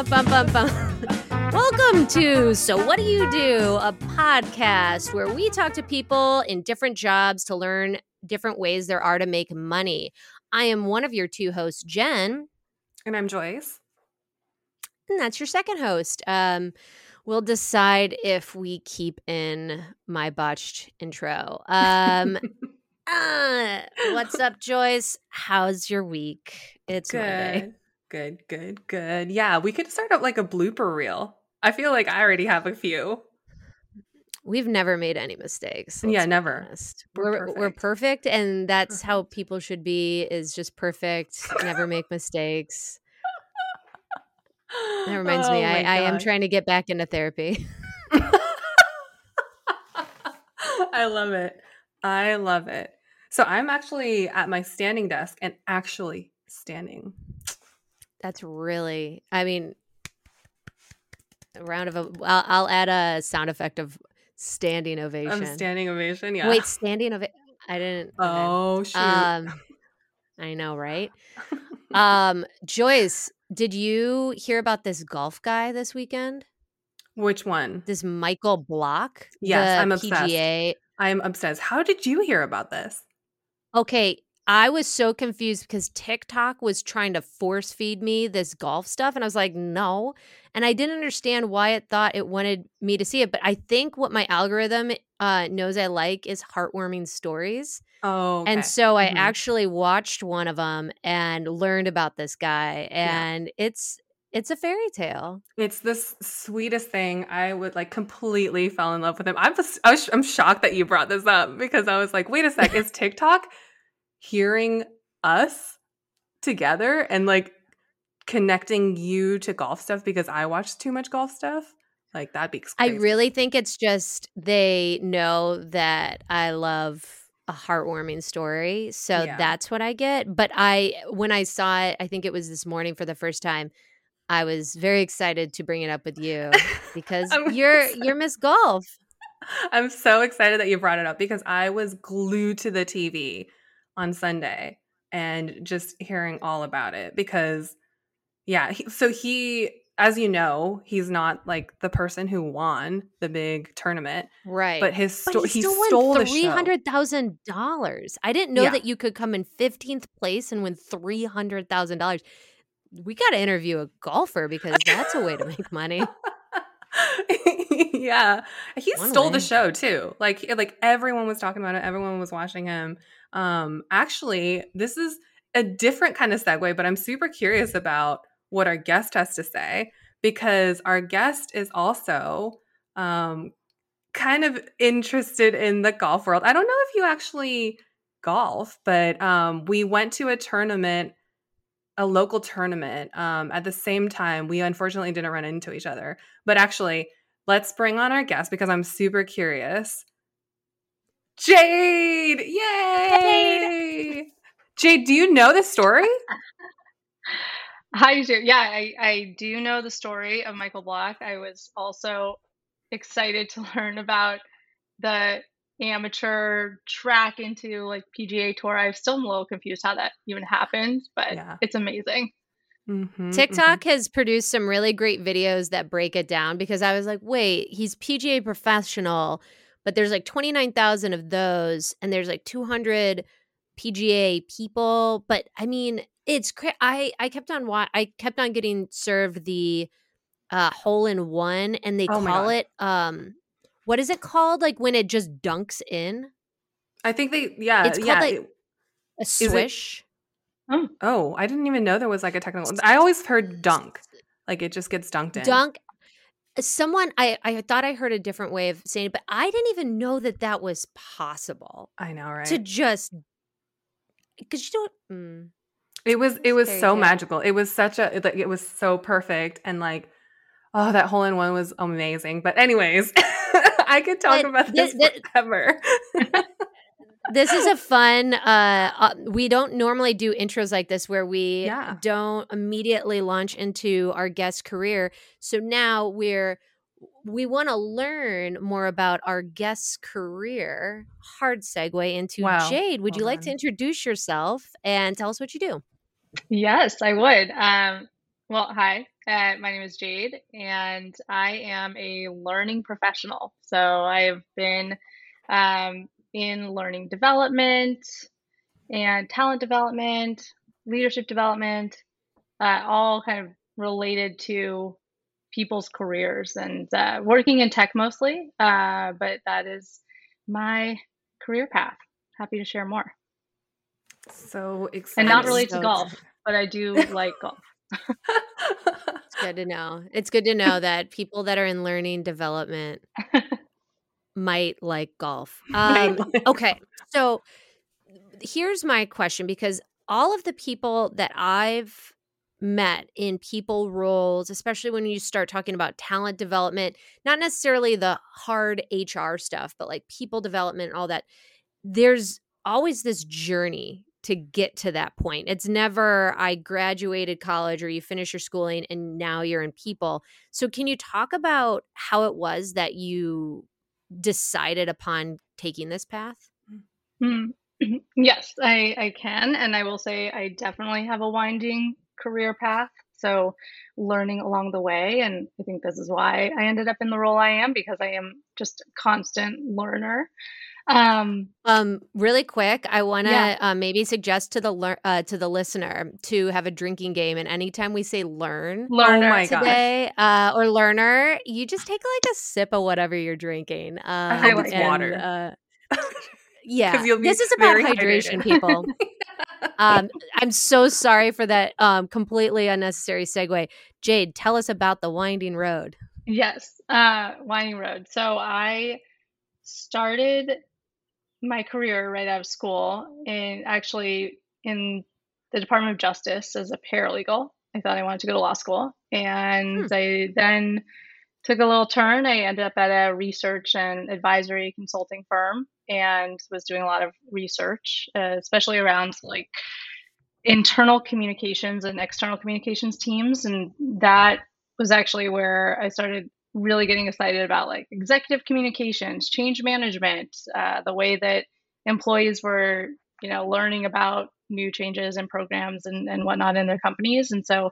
Welcome to So What Do You Do, a podcast where we talk to people in different jobs to learn different ways there are to make money. I am one of your two hosts, Jen. And I'm Joyce. And that's your second host. Um, we'll decide if we keep in my botched intro. Um, uh, what's up, Joyce? How's your week? It's good. Monday. Good, good, good. Yeah, we could start up like a blooper reel. I feel like I already have a few. We've never made any mistakes. Yeah, never. honest. We're We're, we're perfect, and that's how people should be. Is just perfect. Never make mistakes. That reminds oh me, Oh I, I am trying to get back into therapy. I love it. I love it. So I'm actually at my standing desk and actually standing. That's really. I mean, a round of. A, I'll, I'll add a sound effect of standing ovation. I'm standing ovation. Yeah. Wait, standing ovation. I didn't. Oh shoot. Um, I know, right? Um, Joyce, did you hear about this golf guy this weekend? Which one? This Michael Block? Yes, I'm obsessed. PGA. I'm obsessed. How did you hear about this? Okay, I was so confused because TikTok was trying to force feed me this golf stuff, and I was like, no. And I didn't understand why it thought it wanted me to see it. But I think what my algorithm uh, knows I like is heartwarming stories. Oh, And so I Mhm. actually watched one of them and learned about this guy, Yeah. and it's it's a fairy tale. It's the sweetest thing. I would like completely fell in love with him. I'm just, I was, I'm shocked that you brought this up because I was like, wait a sec, is TikTok hearing us together and like connecting you to golf stuff because I watch too much golf stuff? Like that'd be I really think it's just they know that I love a heartwarming story. So Yeah. that's what I get. But I when I saw it, I think it was this morning for the first time, I was very excited to bring it up with you because you're excited. you're Miss Golf. I'm so excited that you brought it up because I was glued to the TV on Sunday and just hearing all about it because yeah, he, so he as you know, he's not like the person who won the big tournament, Right. but his sto- he he, still stole won the three show. hundred thousand dollars. I didn't know Yeah. that you could come in fifteenth place and win three hundred thousand dollars. We got to interview a golfer because that's a way to make money. yeah, he One stole way. the show too. Like like everyone was talking about it. Everyone was watching him. Um, actually, this is a different kind of segue, but I'm super curious about what our guest has to say because our guest is also um kind of interested in the golf world. I don't know if you actually golf, but um we went to a tournament a local tournament um, at the same time. We unfortunately didn't run into each other, but actually, let's bring on our guest because I'm super curious. Jade! Yay! Jade, do you know this story? Hi, Ju- yeah, I, I do know the story of Michael Block. I was also excited to learn about the amateur track into like PGA Tour. I'm still am a little confused how that even happened, but Yeah. it's amazing. Mhm, TikTok has produced some really great videos that break it down because I was like, wait, he's PGA professional, but there's like 29,000 of those and there's like 200 PGA people, but I mean, it's cra- I I kept on wa- I kept on getting served the uh hole in one and they Oh call it um what is it called like when it just dunks in? I think they, yeah, It's called, yeah. like- A it- oh, I didn't even know there was like a technical. I always heard dunk, like it just gets dunked in. dunk someone I, I thought i heard a different way of saying it but i didn't even know that that was possible I know, right? to just because you don't mm, It was it was so tale. magical. It was such a like it was so perfect and like oh that hole in one was amazing. But anyways, I could talk But about thi- this thi- forever. this is a fun uh, uh we don't normally do intros like this where we Yeah. don't immediately launch into our guest career so now we're we want to learn more about our guest's career hard segue into Wow. jade would you like to introduce yourself and tell us what you do Yes, I would. Um, Well, hi, uh, my name is Jade, and I am a learning professional. So I've been um, in learning development and talent development, leadership development, uh, all kind of related to people's careers and uh, working in tech mostly. Uh, but that is my career path. Happy to share more. So excited. And not related So to golf, but I do like golf. It's good to know. It's good to know that people that are in learning development might like golf. Um, okay, so here's my question because all of the people that I've met in people roles, especially when you start talking about talent development, not necessarily the hard HR stuff, but like people development and all that, there's always this journey to get to that point. It's never I graduated college or you finish your schooling and now you're in people. So can you talk about how it was that you decided upon taking this path? Mm. Yes, I, I can. And I will say I definitely have a winding career path. So learning along the way. And I think this is why I ended up in the role I am because I am just a constant learner. Um, Um, really quick, I want to Yeah. uh, maybe suggest to the lear- uh, to the listener to have a drinking game, and anytime we say "learn" learner. gosh. today uh, or "learner," you just take like a sip of whatever you're drinking. Um, hope it's and, water. Uh, yeah, this is about hydration, hydrated. people. um, I'm so sorry for that um, completely unnecessary segue. Jade, tell us about the winding road. Yes, uh, Winding Road. So I started my career right out of school and actually in the Department of Justice as a paralegal. I thought I wanted to go to law school. And I then took a little turn. I ended up at a research and advisory consulting firm and was doing a lot of research, uh, especially around like internal communications and external communications teams. And that was actually where I started really getting excited about like executive communications, change management, uh, the way that employees were, you know, learning about new changes and programs and, and whatnot in their companies. And so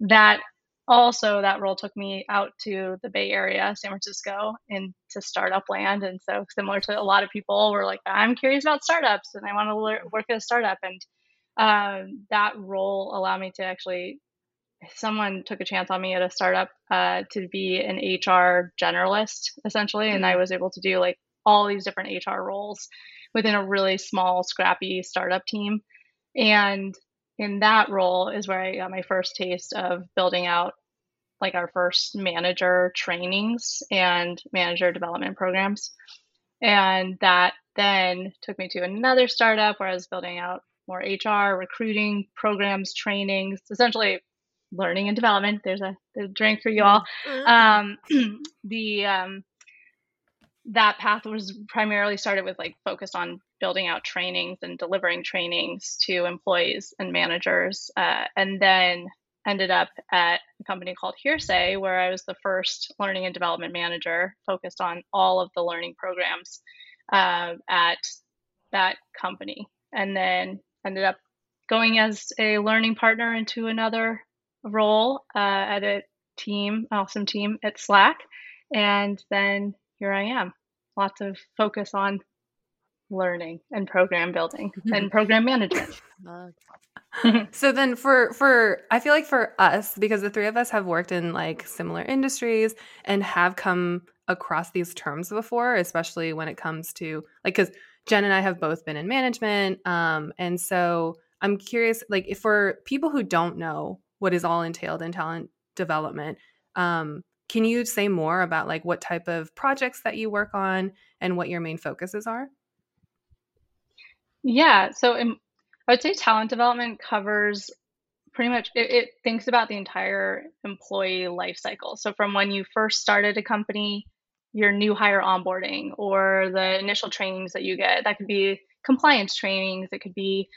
that also that role took me out to the Bay Area, San Francisco, into startup land. And so similar to a lot of people were like, I'm curious about startups and I want to lear- work at a startup. And um, that role allowed me to actually someone took a chance on me at a startup uh, to be an HR generalist essentially, and I was able to do like all these different HR roles within a really small, scrappy startup team. And in that role is where I got my first taste of building out like our first manager trainings and manager development programs. And that then took me to another startup where I was building out more HR, recruiting programs, trainings, essentially learning and development. There's a, there's a drink for you all. Um, the um, that path was primarily started with like focused on building out trainings and delivering trainings to employees and managers, uh, and then ended up at a company called Hearsay, where I was the first learning and development manager focused on all of the learning programs uh, at that company, and then ended up going as a learning partner into another role uh, at a team, awesome team at Slack. And then here I am. Lots of focus on learning and program building and program management. So then for for I feel like for us because the three of us have worked in like similar industries and have come across these terms before, especially when it comes to like cuz Jen and I have both been in management um and so I'm curious like if for people who don't know what is all entailed in talent development um can you say more about like what type of projects that you work on and what your main focuses are? Yeah, so um, I would say talent development covers pretty much it, it thinks about the entire employee life cycle. So from when you first started a company, your new hire onboarding or the initial trainings that you get, that could be compliance trainings, it could be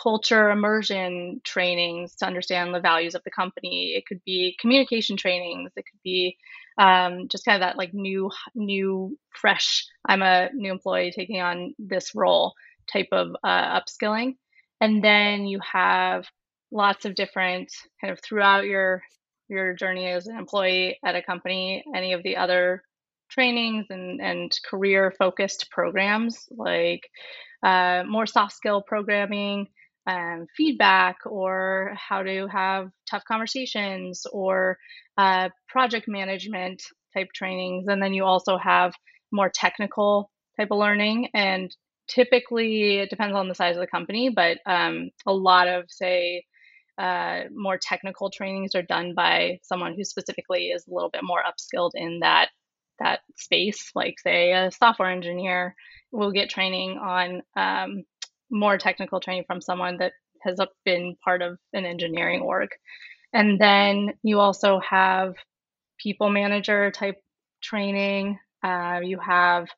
culture immersion trainings to understand the values of the company. It could be communication trainings. It could be um, just kind of that like new, new, fresh. I'm a new employee taking on this role type of uh, upskilling. And then you have lots of different kind of throughout your your journey as an employee at a company, any of the other trainings and, and career focused programs like uh, more soft skill programming, um, feedback, or how to have tough conversations, or uh, project management type trainings. And then you also have more technical type of learning. And typically, it depends on the size of the company, but um, a lot of, say, uh, more technical trainings are done by someone who specifically is a little bit more upskilled in that that space. Like say a software engineer will get training on um, more technical training from someone that has been part of an engineering org. And then you also have people manager type training. Uh, you have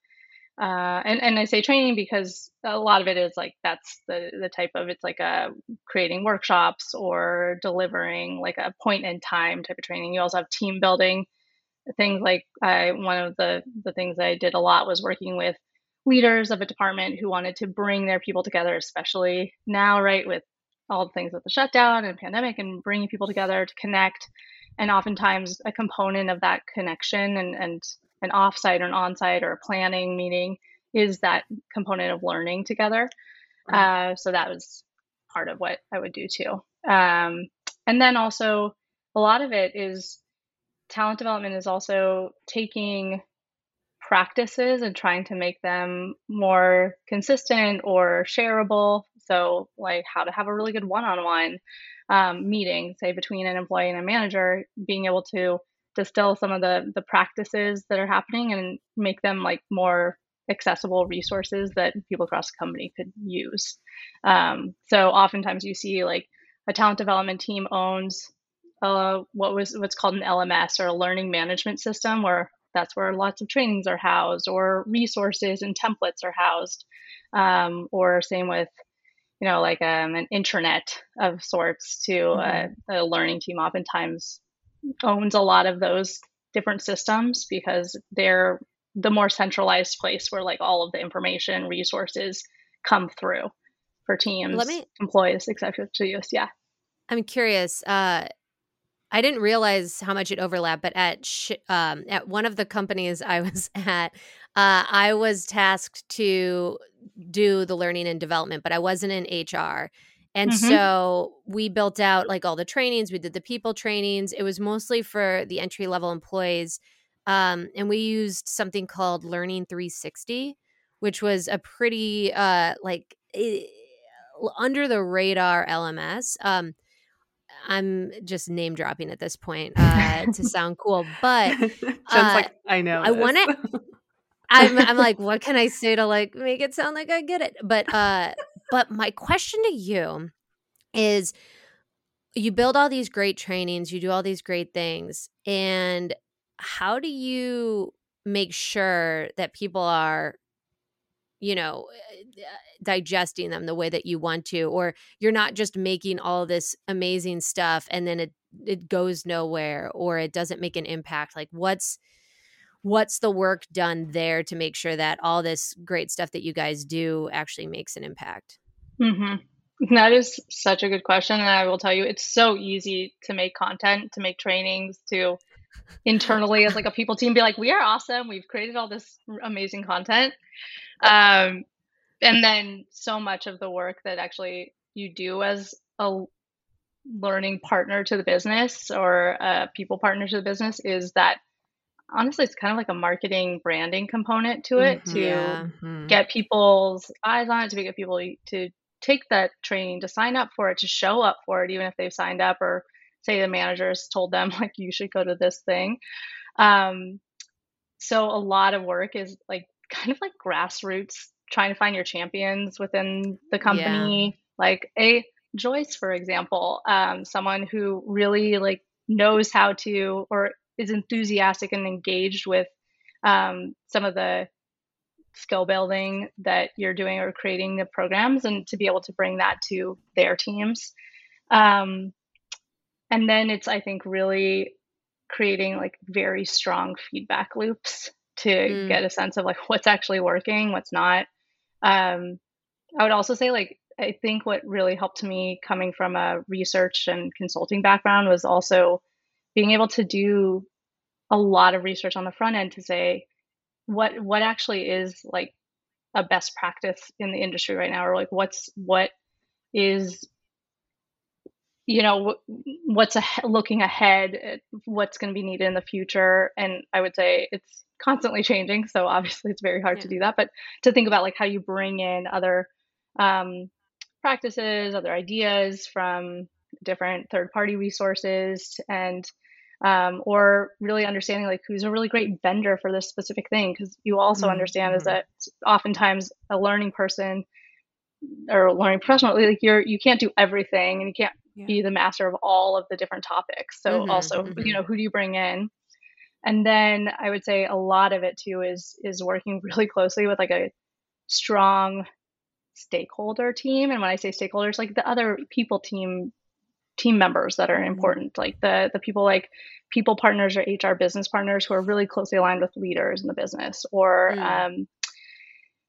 uh, and and I say training because a lot of it is like that's the the type of it's like a creating workshops or delivering like a point in time type of training. You also have team building things like I one of the the things I did a lot was working with leaders of a department who wanted to bring their people together, especially now, right, with all the things with the shutdown and pandemic and bringing people together to connect. And oftentimes a component of that connection and, and an offsite or an onsite or a planning meeting is that component of learning together. Uh, so that was part of what I would do too. Um, and then also a lot of it is talent development is also taking practices and trying to make them more consistent or shareable. So, like how to have a really good one on one meeting, say between an employee and a manager, being able to distill some of the the practices that are happening and make them like more accessible resources that people across the company could use. Um, so oftentimes you see like a talent development team owns uh, what was what's called an LMS or a learning management system, where that's where lots of trainings are housed, or resources and templates are housed, um, or same with you know like um, an intranet of sorts to mm-hmm. a, a learning team. Oftentimes owns a lot of those different systems because they're the more centralized place where like all of the information resources come through for teams Let me, employees etc to use yeah i'm curious uh i didn't realize how much it overlapped but at sh- um, at one of the companies i was at uh, i was tasked to do the learning and development but i wasn't in hr and mm-hmm. so we built out like all the trainings, we did the people trainings. It was mostly for the entry level employees. Um, and we used something called Learning 360, which was a pretty uh, like it, eh, under the radar LMS. Um, I'm just name dropping at this point uh, to sound cool, but uh, like I know. I want it. I'm, I'm like, what can I say to like make it sound like I get it? But uh, but my question to you is you build all these great trainings, you do all these great things, and how do you make sure that people are you know eh, digesting them the way that you want to or you're not just making all this amazing stuff and then it it goes nowhere or it doesn't make an impact like what's what's the work done there to make sure that all this great stuff that you guys do actually makes an impact? Mm-hmm. That is such a good question. And I will tell you, it's so easy to make content, to make trainings, to internally as like a people team be like, we are awesome. We've created all this amazing content. Um, and then so much of the work that actually you do as a learning partner to the business or a people partner to the business is that honestly it's kind of like a marketing branding component to it mm-hmm, to yeah. mm-hmm. get people's eyes on it to get people to take that training to sign up for it to show up for it even if they've signed up or say the managers told them like you should go to this thing. Um, so a lot of work is like kind of like grassroots trying to find your champions within the company. Yeah. like a joyce for example um, someone who really like knows how to or is enthusiastic and engaged with um, some of the skill building that you're doing or creating the programs and to be able to bring that to their teams. Um, and then it's i think really creating like very strong feedback loops to mm. get a sense of like what's actually working what's not um, i would also say like I think what really helped me coming from a research and consulting background was also being able to do a lot of research on the front end to say what what actually is like a best practice in the industry right now or like what's what is you know what's a, looking ahead what's going to be needed in the future and i would say it's constantly changing so obviously it's very hard yeah. to do that but to think about like how you bring in other um, practices other ideas from different third party resources and um, or really understanding like who's a really great vendor for this specific thing because you also mm-hmm. understand is mm-hmm. that oftentimes a learning person or learning professional like you're you can't do everything and you can't yeah. be the master of all of the different topics so mm-hmm, also mm-hmm. you know who do you bring in and then i would say a lot of it too is is working really closely with like a strong stakeholder team and when i say stakeholders like the other people team team members that are mm-hmm. important like the the people like people partners or hr business partners who are really closely aligned with leaders in the business or mm. um,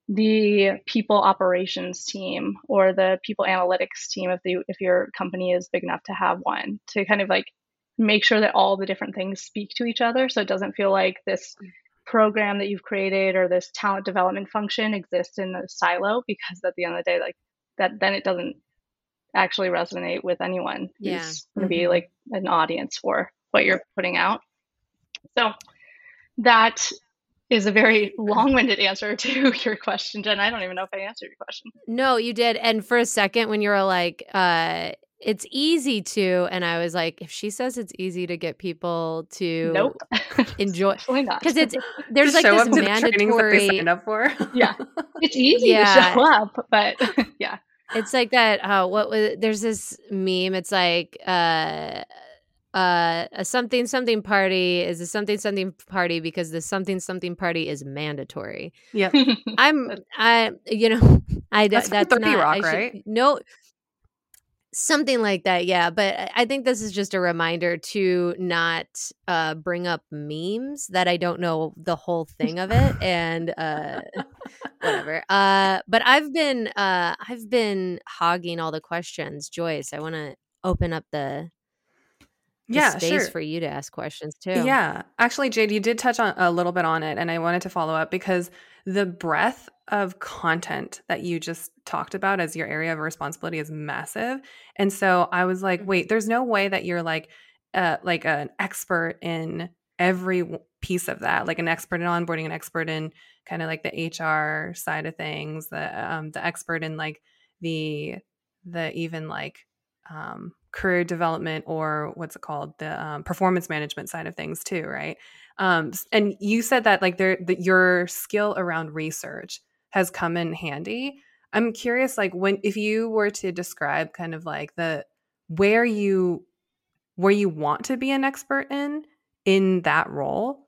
the people operations team or the people analytics team if the if your company is big enough to have one to kind of like make sure that all the different things speak to each other so it doesn't feel like this program that you've created or this talent development function exists in a silo because at the end of the day like that then it doesn't actually resonate with anyone yeah. who's going to mm-hmm. be like an audience for what you're putting out. So that is a very long-winded answer to your question, Jen. I don't even know if I answered your question. No, you did. And for a second, when you were like, uh, "It's easy to," and I was like, "If she says it's easy to get people to nope. enjoy, because it's there's like this mandatory sign up for. yeah, it's easy yeah. to show up, but yeah." It's like that. Uh, what was there's this meme. It's like uh, uh, a something something party is a something something party because the something something party is mandatory. Yeah, I'm I you know I that's, that's not rock, should, right? No, something like that yeah but i think this is just a reminder to not uh bring up memes that i don't know the whole thing of it and uh whatever uh but i've been uh i've been hogging all the questions joyce i want to open up the, the yeah space sure. for you to ask questions too yeah actually jade you did touch on a little bit on it and i wanted to follow up because the breadth of content that you just talked about as your area of responsibility is massive. And so I was like, wait, there's no way that you're like uh like an expert in every piece of that, like an expert in onboarding, an expert in kind of like the HR side of things, the um the expert in like the the even like um career development or what's it called the um, performance management side of things too right um, and you said that like there that your skill around research has come in handy. I'm curious, like when if you were to describe kind of like the where you where you want to be an expert in in that role,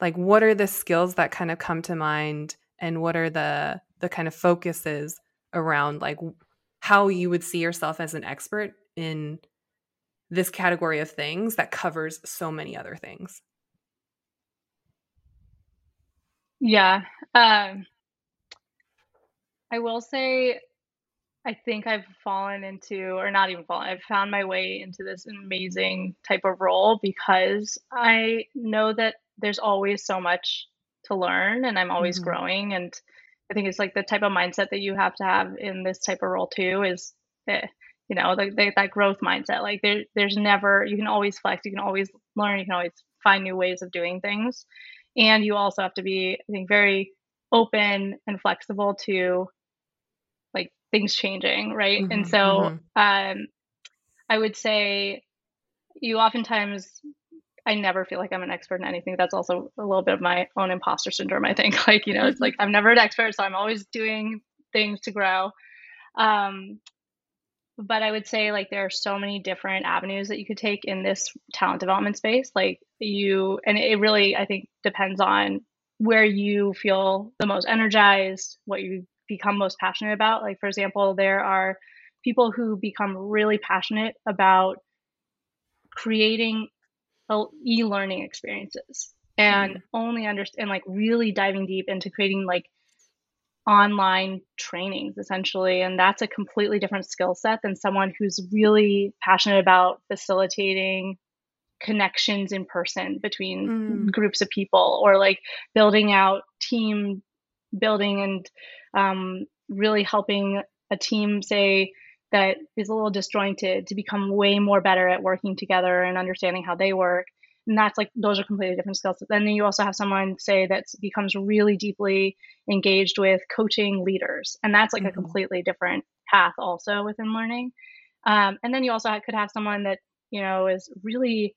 like what are the skills that kind of come to mind and what are the the kind of focuses around like how you would see yourself as an expert in this category of things that covers so many other things. Yeah. Um, I will say, I think I've fallen into, or not even fallen, I've found my way into this amazing type of role because I know that there's always so much to learn and I'm always mm-hmm. growing. And I think it's like the type of mindset that you have to have in this type of role too is, eh, you know, the, the, that growth mindset. Like there, there's never, you can always flex, you can always learn, you can always find new ways of doing things. And you also have to be, I think, very open and flexible to like things changing, right? Mm-hmm, and so mm-hmm. um, I would say you oftentimes I never feel like I'm an expert in anything. That's also a little bit of my own imposter syndrome, I think. Like, you know, it's like I'm never an expert, so I'm always doing things to grow. Um, but I would say like there are so many different avenues that you could take in this talent development space. Like you, and it really, I think, depends on where you feel the most energized, what you become most passionate about. Like, for example, there are people who become really passionate about creating e-learning experiences and mm-hmm. only understand like really diving deep into creating like online trainings essentially and that's a completely different skill set than someone who's really passionate about facilitating connections in person between mm. groups of people or like building out team building and um, really helping a team say that is a little disjointed to become way more better at working together and understanding how they work and that's like those are completely different skills. Then you also have someone say that becomes really deeply engaged with coaching leaders. And that's like mm-hmm. a completely different path also within learning. Um, and then you also could have someone that you know is really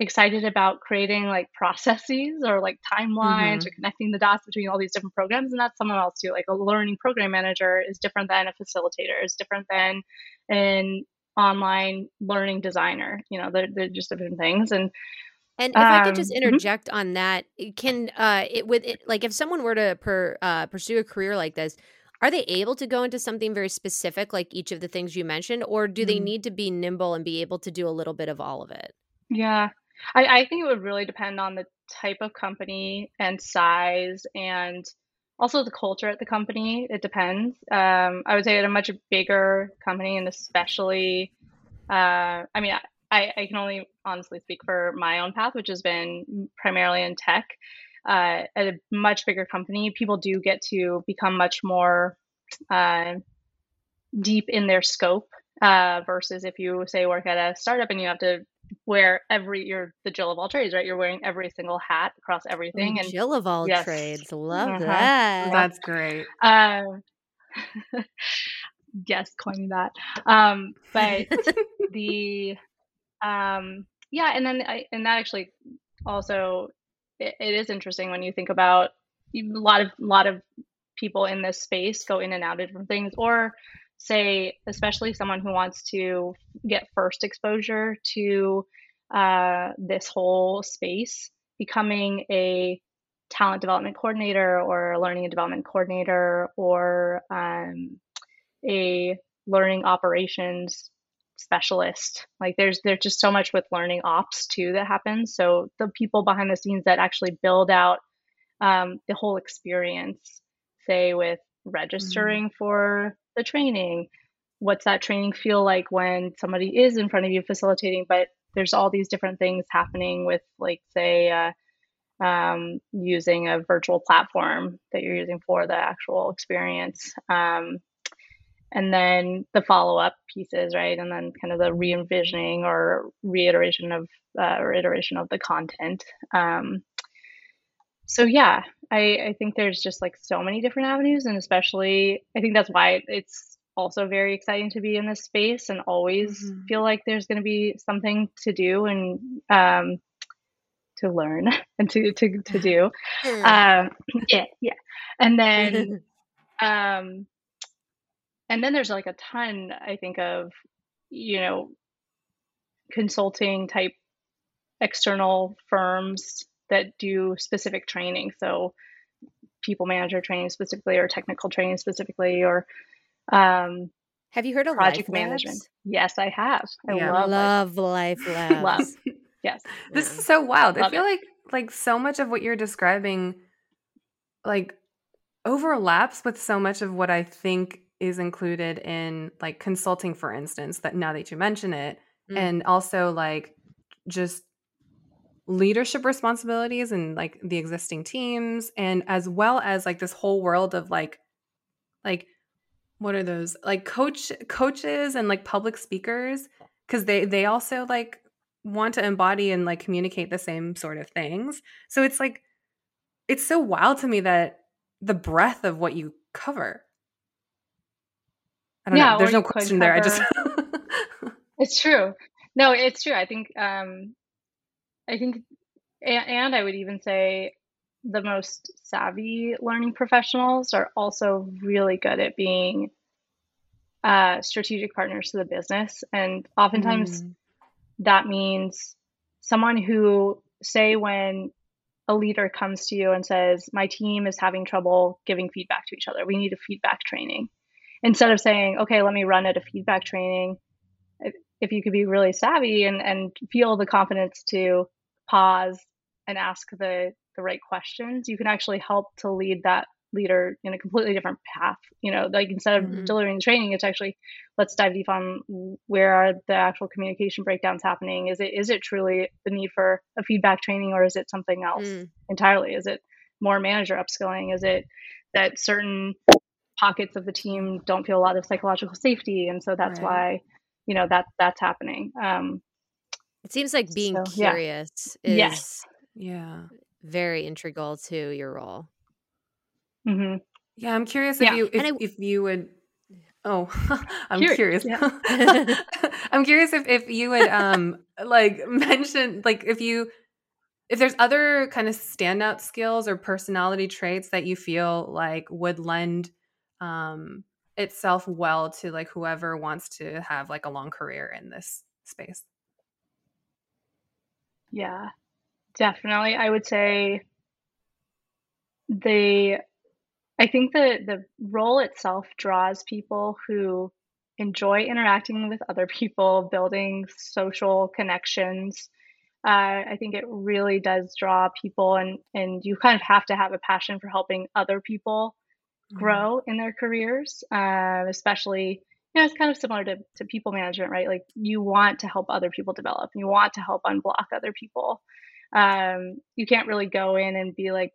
excited about creating like processes or like timelines mm-hmm. or connecting the dots between all these different programs. And that's someone else too like a learning program manager is different than a facilitator is different than an online learning designer. You know they're, they're just different things. And and if um, I could just um, mm-hmm. interject mm-hmm. on that, can uh, it with it, like if someone were to per, uh, pursue a career like this, are they able to go into something very specific, like each of the things you mentioned, or do mm-hmm. they need to be nimble and be able to do a little bit of all of it? Yeah, I, I think it would really depend on the type of company and size, and also the culture at the company. It depends. Um, I would say at a much bigger company, and especially, uh, I mean, I, I can only honestly speak for my own path, which has been primarily in tech. Uh, at a much bigger company, people do get to become much more uh, deep in their scope uh, versus if you say work at a startup and you have to wear every you're the Jill of all trades, right? You're wearing every single hat across everything. and Jill of all yes. trades, love uh-huh. that. That's great. Um, yes, coining that. Um, but the um, yeah, and then I, and that actually also it, it is interesting when you think about a lot of lot of people in this space go in and out of different things, or say especially someone who wants to get first exposure to uh, this whole space, becoming a talent development coordinator or a learning and development coordinator or um, a learning operations specialist. Like there's there's just so much with learning ops too that happens. So the people behind the scenes that actually build out um, the whole experience say with registering mm-hmm. for the training what's that training feel like when somebody is in front of you facilitating? But there's all these different things happening with like say uh, um, using a virtual platform that you're using for the actual experience. Um, and then the follow up pieces, right? And then kind of the re envisioning or reiteration of uh, or iteration of the content. Um, so yeah, I, I think there's just like so many different avenues, and especially I think that's why it's also very exciting to be in this space and always mm-hmm. feel like there's going to be something to do and um, to learn and to to to do. um, yeah, yeah, and then um, and then there's like a ton i think of you know consulting type external firms that do specific training so people manager training specifically or technical training specifically or um, have you heard of project life management labs? yes i have i yeah. love, love life, life labs love yes this yeah. is so wild love i feel it. like like so much of what you're describing like overlaps with so much of what i think is included in like consulting for instance that now that you mention it mm. and also like just leadership responsibilities and like the existing teams and as well as like this whole world of like like what are those? Like coach coaches and like public speakers because they they also like want to embody and like communicate the same sort of things. So it's like it's so wild to me that the breadth of what you cover I don't yeah, know. There's no question there. I just It's true. No, it's true. I think um I think and, and I would even say the most savvy learning professionals are also really good at being uh, strategic partners to the business. And oftentimes mm. that means someone who, say, when a leader comes to you and says, My team is having trouble giving feedback to each other, we need a feedback training instead of saying, okay, let me run at a feedback training, if you could be really savvy and, and feel the confidence to pause and ask the, the right questions, you can actually help to lead that leader in a completely different path. You know, like instead of Mhm. delivering the training, it's actually let's dive deep on where are the actual communication breakdowns happening. Is it is it truly the need for a feedback training, or is it something else Mm. entirely? Is it more manager upskilling? Is it that certain pockets of the team don't feel a lot of psychological safety, and so that's Right. why you know that that's happening. Um, It seems like being So, yeah. curious is Yes. Yeah. very integral to your role. Mm-hmm. Yeah, I'm curious if Yeah. you if, And I- if you would Oh, I'm Curi- curious. yeah. I'm curious if if you would um like mention like if you if there's other kind of standout skills or personality traits that you feel like would lend um itself well to like whoever wants to have like a long career in this space. Yeah, definitely. I would say the I think the the role itself draws people who enjoy interacting with other people, building social connections. Uh, I think it really does draw people, and and you kind of have to have a passion for helping other people grow in their careers, uh, especially you know it's kind of similar to, to people management, right? Like you want to help other people develop, you want to help unblock other people. Um, you can't really go in and be like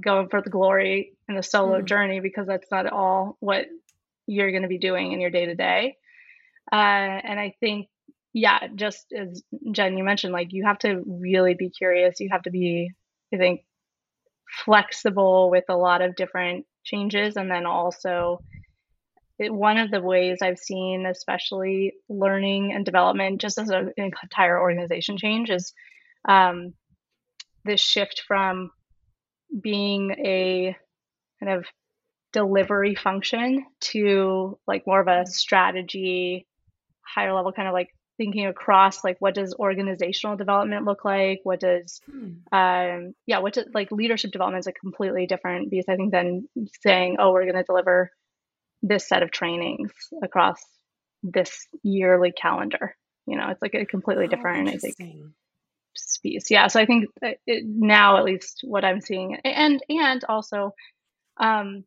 going for the glory and the solo Mhm. journey because that's not at all what you're going to be doing in your day to day. And I think, yeah, just as Jen, you mentioned, like you have to really be curious. You have to be, I think, flexible with a lot of different changes. And then also, it, one of the ways I've seen, especially learning and development, just as an entire organization change, is um, this shift from being a kind of delivery function to like more of a strategy, higher level kind of like thinking across like what does organizational development look like? What does Hmm. um yeah, what does like leadership development is a completely different because I think than saying, oh, we're gonna deliver this set of trainings across this yearly calendar. You know, it's like a completely Oh, different, I think, piece. Yeah, so I think it, now at least what I'm seeing, and and also, um,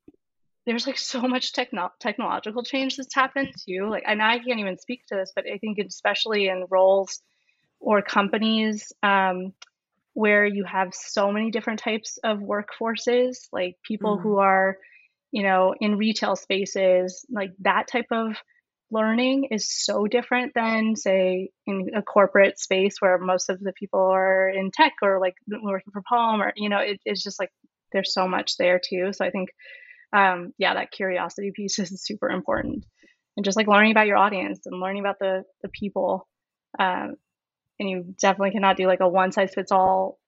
there's like so much techno- technological change that's happened too. Like, and I can't even speak to this, but I think especially in roles or companies um, where you have so many different types of workforces, like people who are, you know, in retail spaces, like that type of learning is so different than say in a corporate space where most of the people are in tech or like working from home or you know it, it's just like there's so much there too so i think um, yeah that curiosity piece is super important and just like learning about your audience and learning about the the people um, and you definitely cannot do like a one size fits all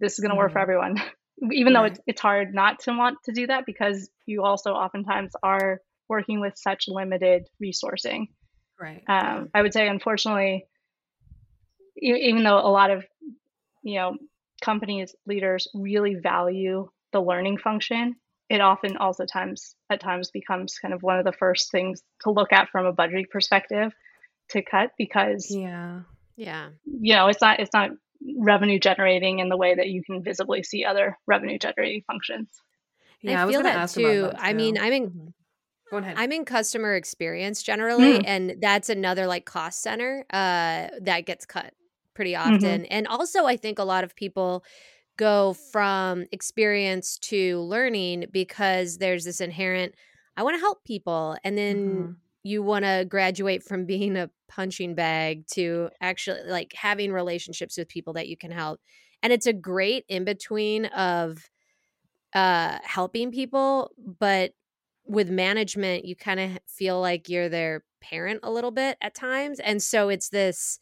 this is going to work for Mhm. everyone even though it's, it's hard not to want to do that because you also oftentimes are working with such limited resourcing Right. um, I would say, unfortunately, even though a lot of you know companies leaders really value the learning function, it often also times at times becomes kind of one of the first things to look at from a budgeting perspective to cut because yeah. Yeah. you know it's not it's not revenue generating in the way that you can visibly see other revenue generating functions. Yeah, I was feel gonna that ask too. about that I mean. I'm in Mhm. Go ahead. I'm in customer experience generally, Mm. and that's another like cost center uh, that gets cut pretty Mhm. often. And also, I think a lot of people go from experience to learning because there's this inherent, I want to help people. And then Mhm. you want to graduate from being a punching bag to actually like having relationships with people that you can help. And it's a great in between of uh helping people, but with management you kind of feel like you're their parent a little bit at times. And so it's this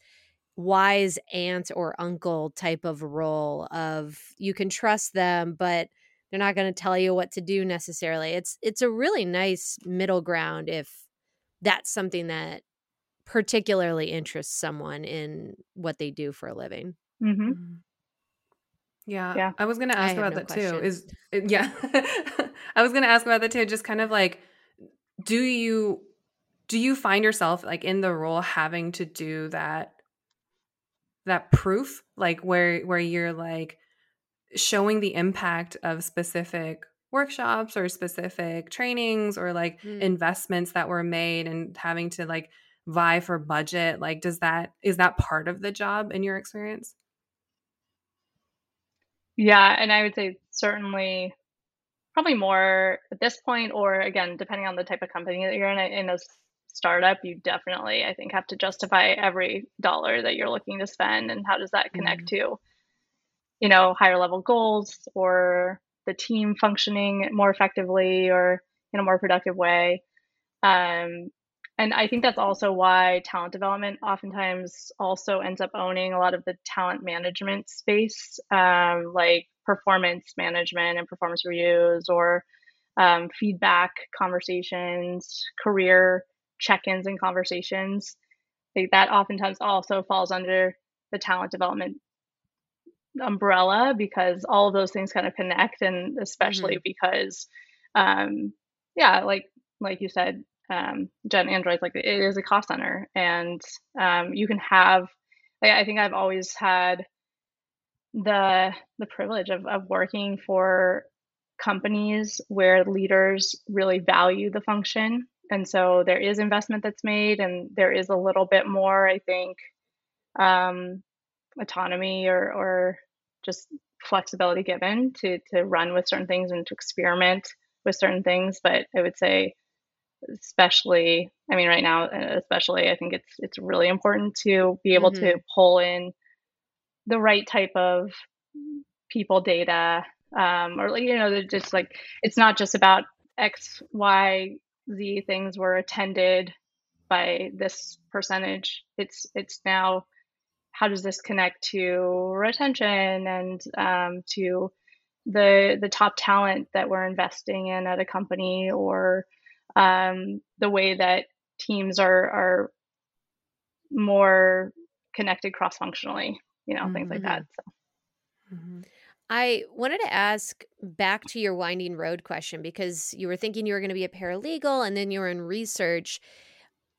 wise aunt or uncle type of role of you can trust them but they're not going to tell you what to do necessarily. It's it's a really nice middle ground if that's something that particularly interests someone in what they do for a living. hmm Mhm. Yeah, Yeah. I was gonna ask about no that too. Is yeah, I was gonna ask about that too. Just kind of like, do you do you find yourself like in the role having to do that that proof, like where where you're like showing the impact of specific workshops or specific trainings or like mm. investments that were made and having to like vie for budget like does that is that part of the job in your experience yeah and i would say certainly probably more at this point or again depending on the type of company that you're in in a startup you definitely i think have to justify every dollar that you're looking to spend and how does that connect mm-hmm. to you know higher level goals or the team functioning more effectively or in a more productive way um, and i think that's also why talent development oftentimes also ends up owning a lot of the talent management space um, like performance management and performance reviews or um, feedback conversations career check-ins and conversations like that oftentimes also falls under the talent development umbrella because all of those things kind of connect and especially mm-hmm. because um yeah like like you said um jen androids like it is a cost center and um you can have like, i think i've always had the the privilege of, of working for companies where leaders really value the function and so there is investment that's made and there is a little bit more i think um, autonomy or, or just flexibility given to to run with certain things and to experiment with certain things but i would say especially i mean right now especially i think it's it's really important to be able mm-hmm. to pull in the right type of people data um, or you know just like it's not just about x y z things were attended by this percentage it's it's now how does this connect to retention and um, to the the top talent that we're investing in at a company or um, the way that teams are are more connected cross functionally you know mm-hmm. things like that so. mm-hmm. I wanted to ask back to your winding road question because you were thinking you were going to be a paralegal and then you were in research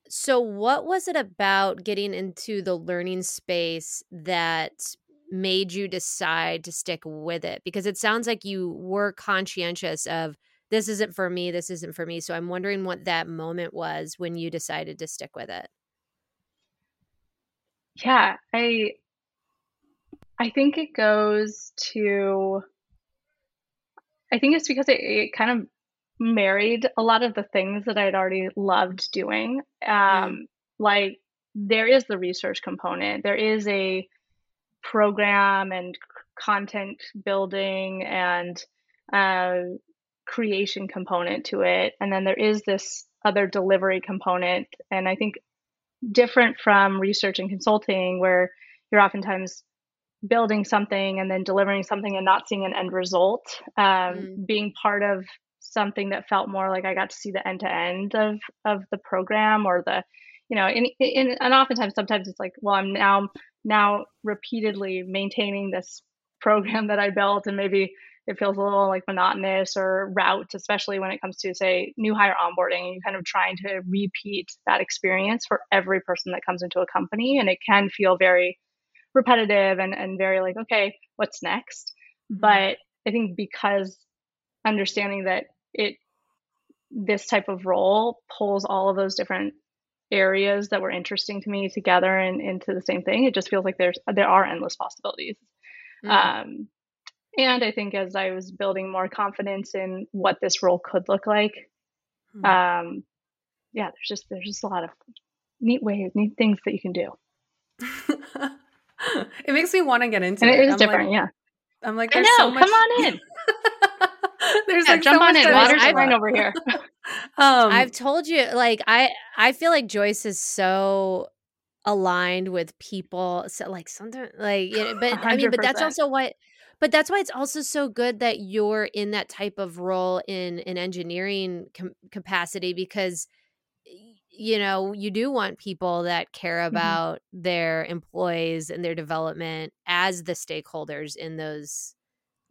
so, what was it about getting into the learning space that made you decide to stick with it? Because it sounds like you were conscientious of this isn't for me, this isn't for me. So, I'm wondering what that moment was when you decided to stick with it. Yeah, I I think it goes to I think it's because it, it kind of married a lot of the things that I'd already loved doing. Um. Like there is the research component, there is a program and content building and uh, creation component to it, and then there is this other delivery component. And I think different from research and consulting, where you're oftentimes building something and then delivering something and not seeing an end result. Um, mm. Being part of something that felt more like I got to see the end to end of of the program or the, you know, and, and and oftentimes sometimes it's like, well, I'm now now repeatedly maintaining this program that I built, and maybe it feels a little like monotonous or route, especially when it comes to say new hire onboarding and you kind of trying to repeat that experience for every person that comes into a company, and it can feel very repetitive and and very like, okay, what's next? Mm-hmm. But I think because understanding that it this type of role pulls all of those different areas that were interesting to me together and into the same thing it just feels like there's there are endless possibilities mm. um, and i think as i was building more confidence in what this role could look like mm. um, yeah there's just there's just a lot of neat ways neat things that you can do it makes me want to get into and it. it is I'm different like, yeah i'm like I know, so much... come on in There's yeah, like jump so on in. Water's fine over here. um, I've told you, like I, I feel like Joyce is so aligned with people. So like sometimes, like, you know, but 100%. I mean, but that's also why. But that's why it's also so good that you're in that type of role in an engineering com- capacity because you know you do want people that care mm-hmm. about mm-hmm. their employees and their development as the stakeholders in those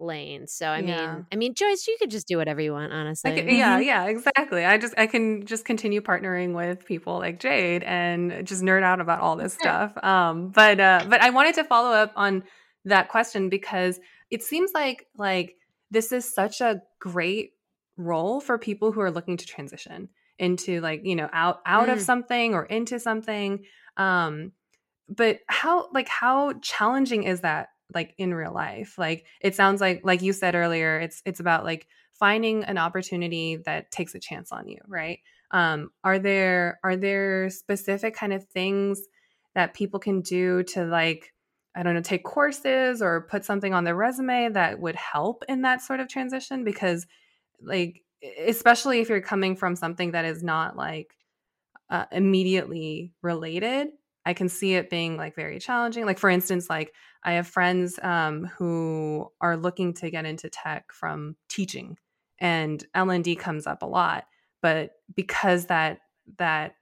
lanes. So I yeah. mean, I mean, Joyce, you could just do whatever you want, honestly. Could, yeah, yeah, exactly. I just I can just continue partnering with people like Jade and just nerd out about all this stuff. Um, but uh, but I wanted to follow up on that question because it seems like like this is such a great role for people who are looking to transition into like you know out out mm. of something or into something um but how like how challenging is that like in real life? Like it sounds like like you said earlier it's it's about like finding an opportunity that takes a chance on you right? Um are there are there specific kind of things that people can do to like I don't know, take courses or put something on their resume that would help in that sort of transition? Because like especially if you're coming from something that is not like uh, immediately related i can see it being like very challenging. Like for instance like i have friends um, who are looking to get into tech from teaching and l&d comes up a lot but because that that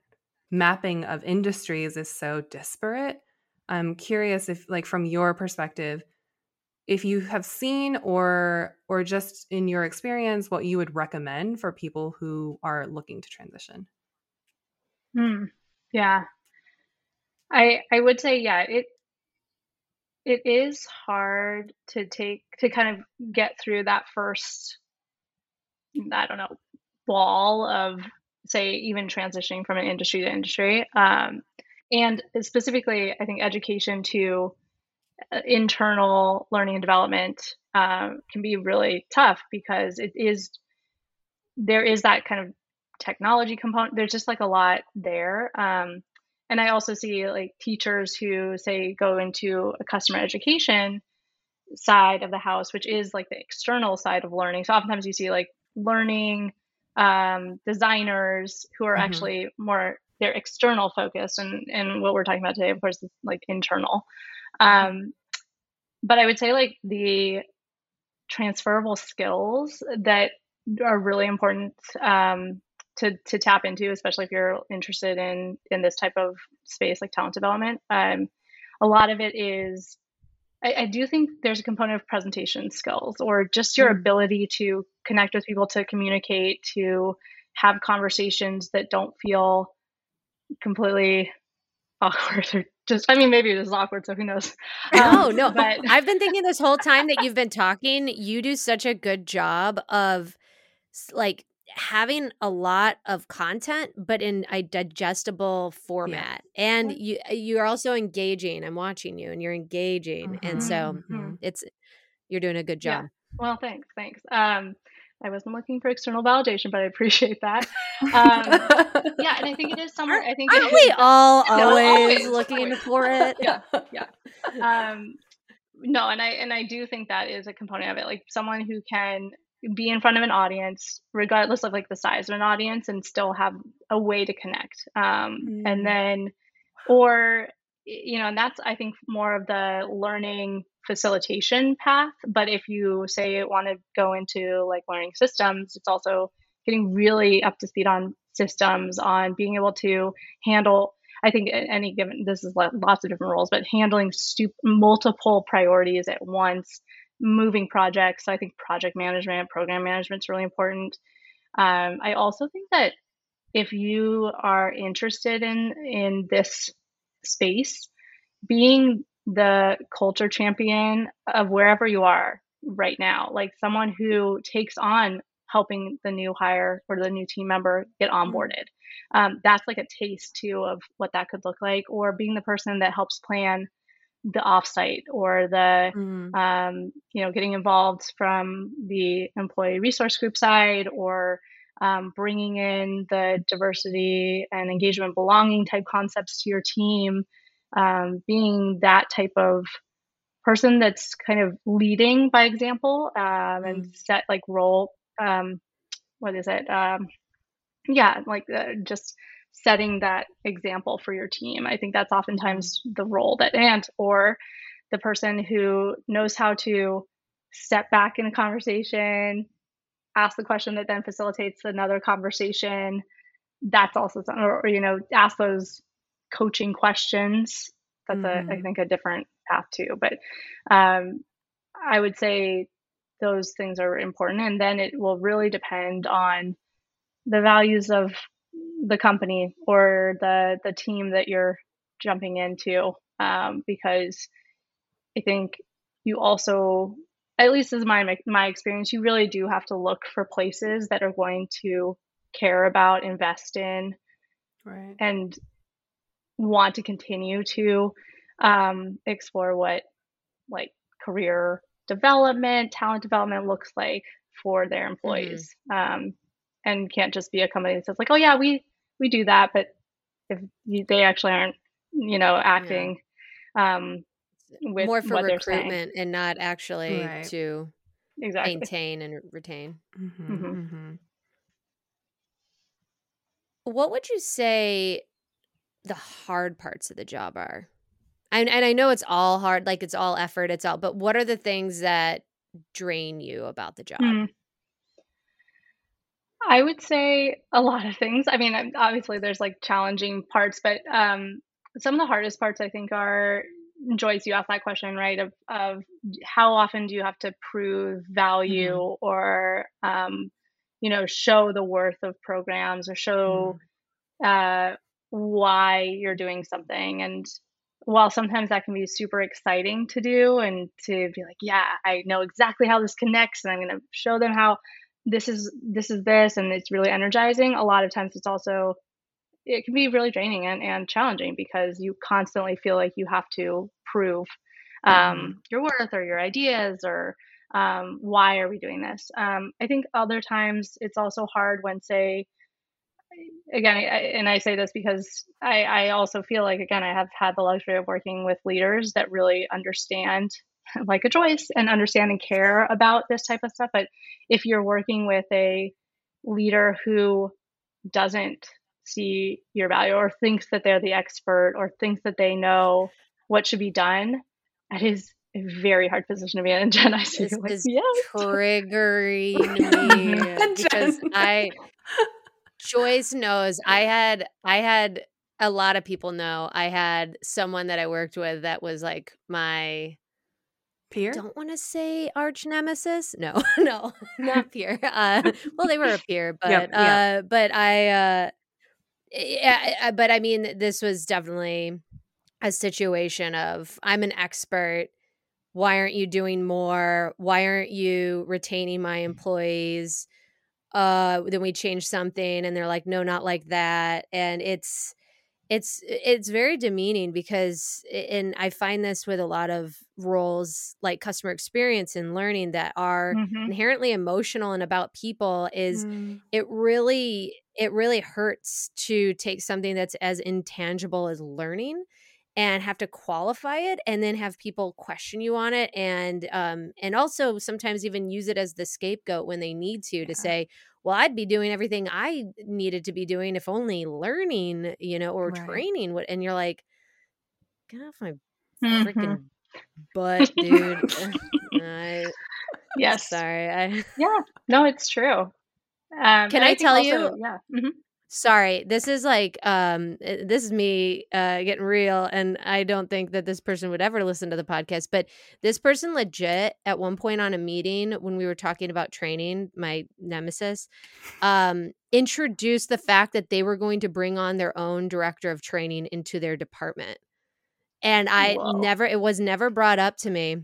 mapping of industries is so disparate i'm curious if like from your perspective if you have seen or or just in your experience what you would recommend for people who are looking to transition hmm. yeah i i would say yeah it it is hard to take to kind of get through that first i don't know wall of say even transitioning from an industry to industry um, and specifically i think education to internal learning and development uh, can be really tough because it is there is that kind of technology component. There's just like a lot there um, and i also see like teachers who say go into a customer education side of the house which is like the external side of learning. So oftentimes you see like learning um, designers who are mm-hmm. actually more they're external focused and and what we're talking about today of course is like internal um, but I would say like the transferable skills that are really important um, to to tap into, especially if you're interested in in this type of space like talent development. Um, a lot of it is I, I, do think there's a component of presentation skills or just your mm-hmm. ability to connect with people, to communicate, to have conversations that don't feel completely awkward or just i mean maybe it is awkward so who knows no um, no but i've been thinking this whole time that you've been talking you do such a good job of like having a lot of content but in a digestible format yeah. and you you're also engaging i'm watching you and you're engaging mm-hmm. and so mm-hmm. it's you're doing a good job yeah. well thanks thanks um I wasn't looking for external validation, but I appreciate that. Um, yeah, and I think it is somewhere. I think aren't we all always, always, looking for it? yeah, yeah. Um, no, and I and I do think that is a component of it. Like someone who can be in front of an audience, regardless of like the size of an audience, and still have a way to connect. Um, mm. And then, or you know, and that's I think more of the learning facilitation path. But if you say want to go into like learning systems, it's also getting really up to speed on systems, on being able to handle. I think any given this is lots of different roles, but handling stu- multiple priorities at once, moving projects. So I think project management, program management is really important. Um, I also think that if you are interested in in this space, being the culture champion of wherever you are right now, like someone who takes on helping the new hire or the new team member get mm-hmm. onboarded. Um, that's like a taste too of what that could look like, or being the person that helps plan the offsite or the mm. um, you know getting involved from the employee resource group side or um, bringing in the diversity and engagement belonging type concepts to your team um, being that type of person that's kind of leading by example um, and mm. set like role um, what is it um, yeah like uh, just setting that example for your team i think that's oftentimes the role that and or the person who knows how to step back in a conversation ask the question that then facilitates another conversation that's also something or, or you know ask those coaching questions. That's mm-hmm. a I mm-hmm. think a different path too. But um, I would say those things are important, and then it will really depend on the values of the company or the the team that you're jumping into, um, because I think you also at least as my my experience, you really do have to look for places that are going to care about, invest in, right. and want to continue to um, explore what like career development, talent development looks like for their employees, mm-hmm. um, and can't just be a company that says like, oh yeah, we we do that, but if you, they actually aren't, you know, acting. Yeah. Um, with more for recruitment and not actually right. to exactly. maintain and retain. Mm-hmm, mm-hmm. Mm-hmm. What would you say the hard parts of the job are? And, and I know it's all hard, like it's all effort, it's all, but what are the things that drain you about the job? Mm. I would say a lot of things. I mean, obviously there's like challenging parts, but um, some of the hardest parts I think are Joyce, you asked that question, right? Of of how often do you have to prove value mm-hmm. or um, you know show the worth of programs or show mm-hmm. uh, why you're doing something and while sometimes that can be super exciting to do and to be like yeah i know exactly how this connects and i'm going to show them how this is this is this and it's really energizing a lot of times it's also it can be really draining and, and challenging because you constantly feel like you have to prove um, mm-hmm. your worth or your ideas or um, why are we doing this um, i think other times it's also hard when say again I, and i say this because I, I also feel like again i have had the luxury of working with leaders that really understand like a Joyce and understand and care about this type of stuff but if you're working with a leader who doesn't see your value or thinks that they're the expert or thinks that they know what should be done, that is a very hard position to be in. And Jen, I see this like, is yes. triggering me because I Joyce knows I had I had a lot of people know I had someone that I worked with that was like my peer. Don't want to say arch nemesis. No, no, not peer. Uh, well, they were a peer, but yep, uh, but I uh, yeah, but I mean, this was definitely a situation of I'm an expert. Why aren't you doing more? Why aren't you retaining my employees? Uh, then we change something, and they're like, no, not like that. And it's it's it's very demeaning because and i find this with a lot of roles like customer experience and learning that are mm-hmm. inherently emotional and about people is mm. it really it really hurts to take something that's as intangible as learning and have to qualify it and then have people question you on it and um and also sometimes even use it as the scapegoat when they need to yeah. to say well i'd be doing everything i needed to be doing if only learning you know or right. training what and you're like get off my mm-hmm. freaking butt dude I, yes sorry I, yeah no it's true um, can i, I tell also, you yeah mm-hmm. Sorry, this is like um eh, this is me uh getting real and I don't think that this person would ever listen to the podcast, but this person legit at one point on a meeting when we were talking about training, my nemesis, um introduced the fact that they were going to bring on their own director of training into their department. And I Whoa. never it was never brought up to me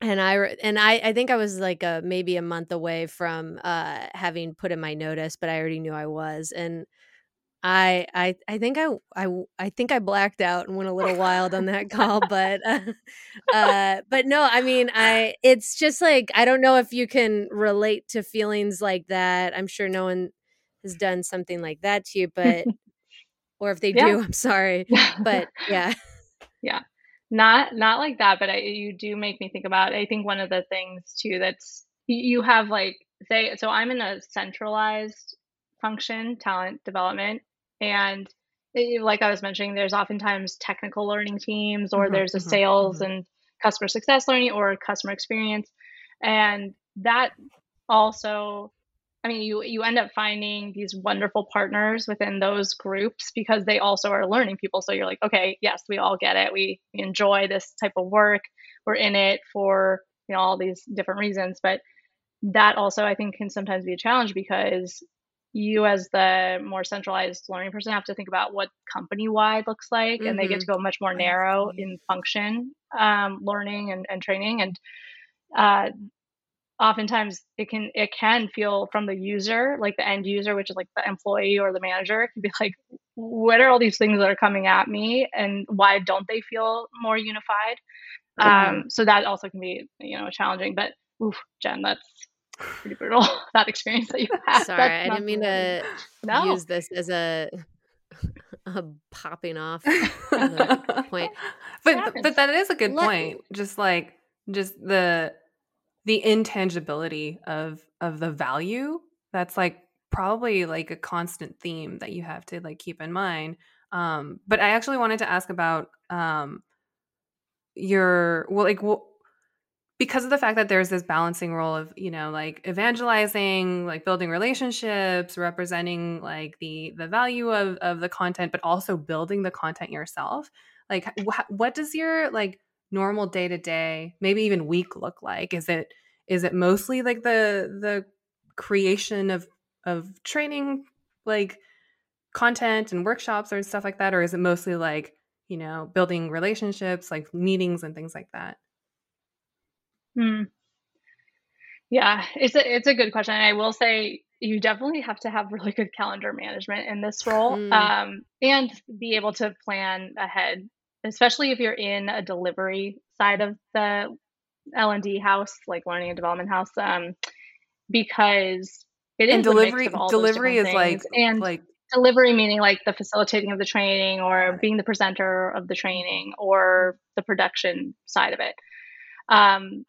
and I and I I think I was like a maybe a month away from uh having put in my notice, but I already knew I was and I I I think I I I think I blacked out and went a little wild on that call, but uh, uh but no, I mean I it's just like I don't know if you can relate to feelings like that. I'm sure no one has done something like that to you, but or if they yeah. do, I'm sorry. But yeah. Yeah not not like that but I, you do make me think about i think one of the things too that's you have like say so i'm in a centralized function talent development and it, like i was mentioning there's oftentimes technical learning teams or mm-hmm, there's a mm-hmm, sales mm-hmm. and customer success learning or customer experience and that also I mean, you you end up finding these wonderful partners within those groups because they also are learning people. So you're like, okay, yes, we all get it. We, we enjoy this type of work. We're in it for you know all these different reasons, but that also I think can sometimes be a challenge because you as the more centralized learning person have to think about what company wide looks like mm-hmm. and they get to mm-hmm. go much more narrow in function um, learning and, and training and uh, oftentimes it can it can feel from the user like the end user which is like the employee or the manager it can be like what are all these things that are coming at me and why don't they feel more unified mm-hmm. um, so that also can be you know challenging but oof jen that's pretty brutal that experience that you had sorry i didn't mean to no. use this as a a popping off point but but that is a good Let, point just like just the the intangibility of of the value that's like probably like a constant theme that you have to like keep in mind um but i actually wanted to ask about um your well like well, because of the fact that there's this balancing role of you know like evangelizing like building relationships representing like the the value of of the content but also building the content yourself like wh- what does your like normal day to day, maybe even week look like? Is it is it mostly like the the creation of of training like content and workshops or stuff like that or is it mostly like, you know, building relationships, like meetings and things like that? Hmm. Yeah, it's a it's a good question. I will say you definitely have to have really good calendar management in this role mm. um, and be able to plan ahead especially if you're in a delivery side of the L&D house, like learning and development house, um, because it is and delivery. delivery is like and like delivery meaning like the facilitating of the training or being the presenter of the training or the production side of it. Um,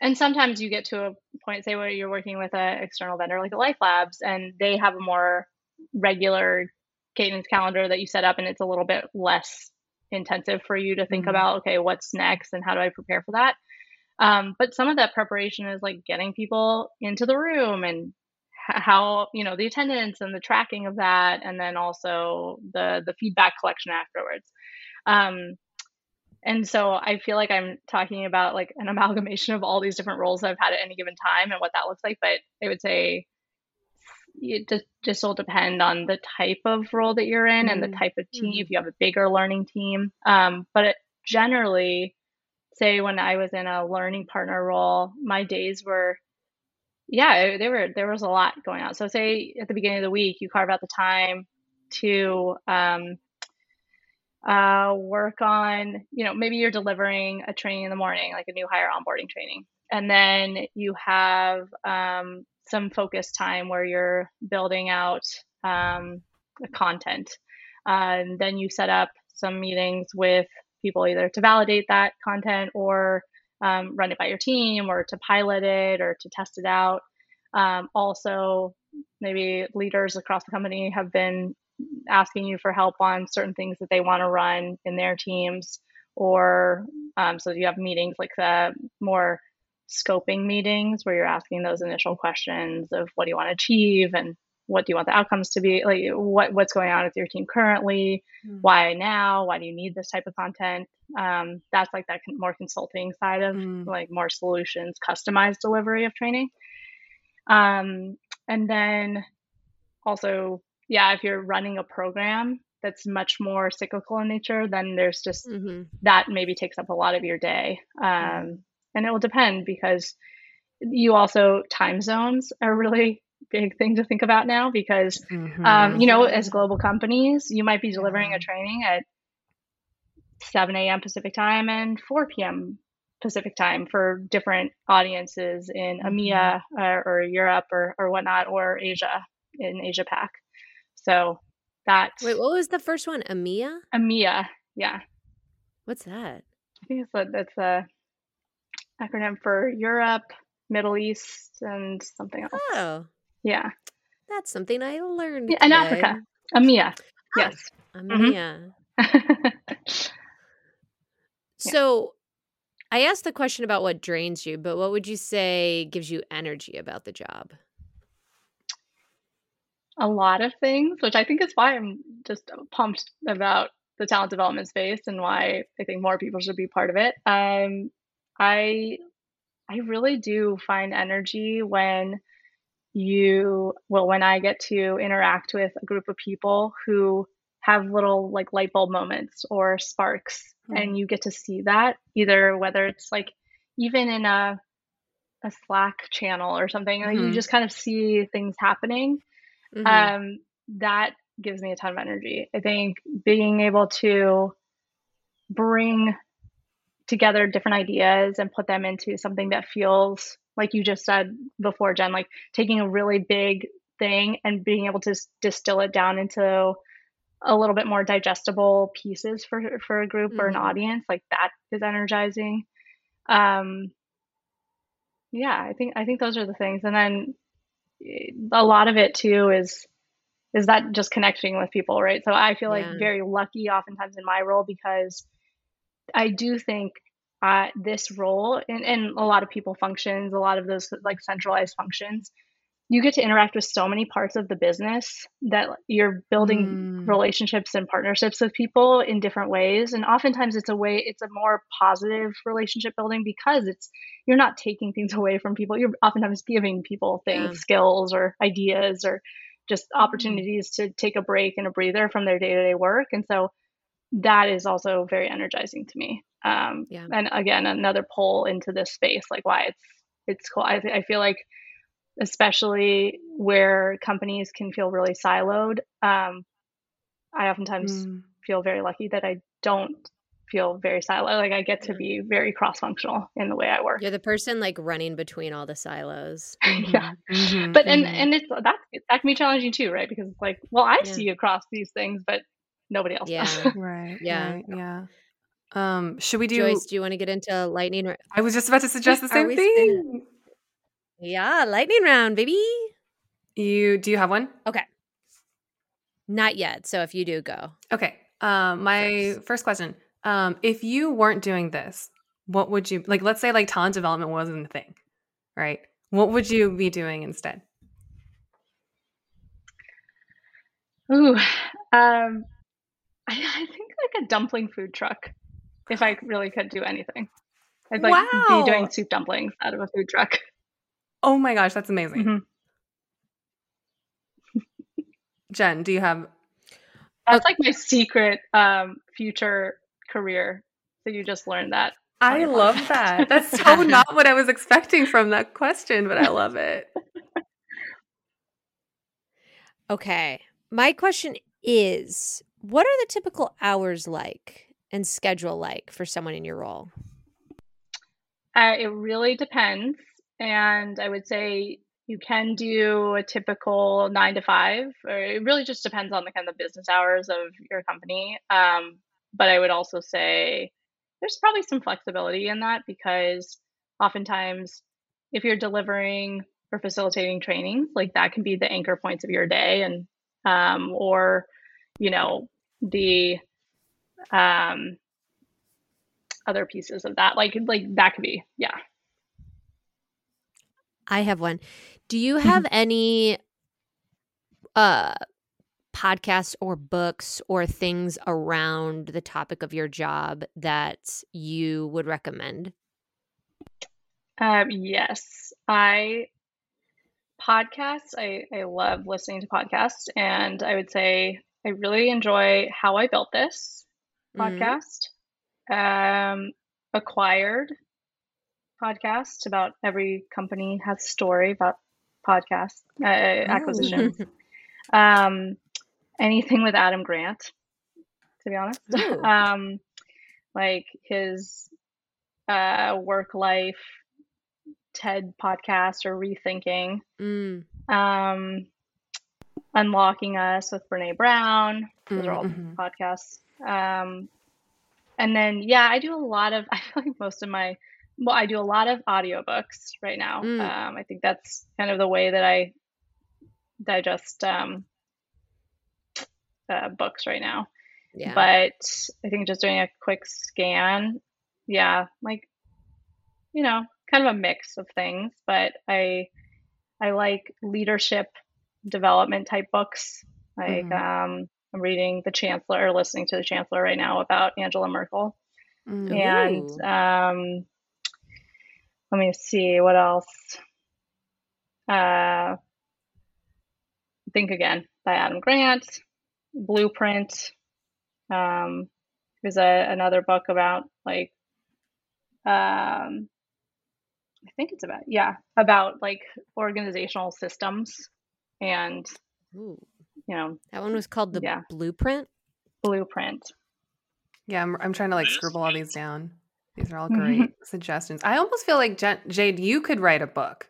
and sometimes you get to a point, say, where you're working with an external vendor like the Life Labs, and they have a more regular cadence calendar that you set up, and it's a little bit less intensive for you to think mm-hmm. about okay what's next and how do i prepare for that um, but some of that preparation is like getting people into the room and how you know the attendance and the tracking of that and then also the the feedback collection afterwards um, and so i feel like i'm talking about like an amalgamation of all these different roles that i've had at any given time and what that looks like but i would say it just, just will depend on the type of role that you're in mm-hmm. and the mm-hmm. type of team. Mm-hmm. If you have a bigger learning team, um, but it, generally, say when I was in a learning partner role, my days were, yeah, they were there was a lot going on. So say at the beginning of the week, you carve out the time to um, uh, work on, you know, maybe you're delivering a training in the morning, like a new hire onboarding training, and then you have um, some focus time where you're building out um, content. Uh, and then you set up some meetings with people either to validate that content or um, run it by your team or to pilot it or to test it out. Um, also, maybe leaders across the company have been asking you for help on certain things that they want to run in their teams, or um, so you have meetings like the more scoping meetings where you're asking those initial questions of what do you want to achieve and what do you want the outcomes to be? Like what what's going on with your team currently? Mm-hmm. why now? Why do you need this type of content? Um, that's like that more consulting side of mm-hmm. like more solutions customized delivery of training. Um, and then also yeah if you're running a program that's much more cyclical in nature then there's just mm-hmm. that maybe takes up a lot of your day. Um, and it will depend because you also time zones are really big thing to think about now because mm-hmm. um, you know as global companies you might be delivering a training at 7 a.m pacific time and 4 p.m pacific time for different audiences in mm-hmm. emea or, or europe or, or whatnot or asia in asia pac. So that wait what was the first one? Emea emea yeah. What's that? I think it's a, it's a acronym for Europe, Middle East, and something else. Oh, yeah, that's something I learned. Yeah, and Africa, EMEA. Oh, yes, EMEA. Mm-hmm. so, I asked the question about what drains you, but what would you say gives you energy about the job? A lot of things, which I think is why I'm just pumped about the talent development space and why I think more people should be part of it. Um, I I really do find energy when you well when I get to interact with a group of people who have little like light bulb moments or sparks mm-hmm. and you get to see that either whether it's like even in a a Slack channel or something, like you just kind of see things happening. Mhm. Um, that gives me a ton of energy. I think being able to bring together different ideas and put them into something that feels like you just said before, Jen, like taking a really big thing and being able to distill it down into a little bit more digestible pieces for for a group or an Mhm. audience, like that is energizing. Um, yeah, I think I think those are the things, and then eh, a lot of it too is is that just connecting with people, right? So I feel like very lucky oftentimes in my role because I do think uh, this role and, and a lot of people functions, a lot of those like centralized functions, you get to interact with so many parts of the business that you're building Mm. relationships and partnerships with people in different ways. And oftentimes it's a way, it's a more positive relationship building because it's, you're not taking things away from people. You're oftentimes giving people things, Yeah. skills or ideas or just opportunities to take a break and a breather from their day to day work. And so that is also very energizing to me. Um, Yeah. And again, another pull into this space, like why it's it's cool. I, th- I feel like, especially where companies can feel really siloed, um, I oftentimes Mm. feel very lucky that I don't feel very siloed. Like I get to be very cross functional in the way I work. You're the person like running between all the silos. yeah. Mhm, But and mhm. and it's that that can be challenging too, right? Because it's like, well, I Yeah. see across these things, but nobody else Yeah. right, Yeah. right, yeah. Um, should we do? Joyce, do you want to get into lightning? ra- I was just about to suggest the same we thing. Yeah, lightning round, baby. You do you have one? Okay. Not yet. So if you do, go. Okay. Um, my First. first question: um, If you weren't doing this, what would you like? Let's say like talent development wasn't a thing, right? What would you be doing instead? Ooh, um, I, I think like a dumpling food truck. If I really could do anything, I'd like Wow. be doing soup dumplings out of a food truck. Oh my gosh, that's amazing. Mhm. Jen, do you have? That's like my secret um, future career. So you just learned that. I love that. That's so not what I was expecting from that question, but I love it. Okay. My question is what are the typical hours like and schedule like for someone in your role? Uh, it really depends. And I would say you can do a typical nine to five, or it really just depends on the kind of business hours of your company. Um, but I would also say there's probably some flexibility in that because oftentimes if you're delivering or facilitating trainings, like that can be the anchor points of your day and um, or you know the um, other pieces of that like like that could be yeah I have one. Do you have any uh podcasts or books or things around the topic of your job that you would recommend? um, yes i podcasts. I, I love listening to podcasts and i would say i really enjoy how i built this Mhm. podcast um, acquired podcast about every company has a story about podcast uh, acquisitions. Um, anything with adam grant to be honest. Um, like his uh, work life ted podcast or rethinking Mm. um, unlocking us with brene brown those are all podcasts. Um, and then, yeah, I do a lot of, I feel like most of my, well, I do a lot of audiobooks right now. Mm. Um, I think that's kind of the way that I digest um, uh, books right now. Yeah. But I think just doing a quick scan, yeah, like, you know, kind of a mix of things. But I, I like leadership development type books. Like, Mhm. um, I'm reading The Chancellor or listening to The Chancellor right now about Angela Merkel. Mm. And um, let me see what else. Uh, Think Again by Adam Grant, Blueprint. Um, there's a, another book about like um, I think it's about yeah about like organizational systems and Ooh, you know that one was called the Yeah. Blueprint. blueprint. Yeah, I'm, I'm trying to like scribble all these down. These are all Mhm. great suggestions. I almost feel like Jen- Jade, you could write a book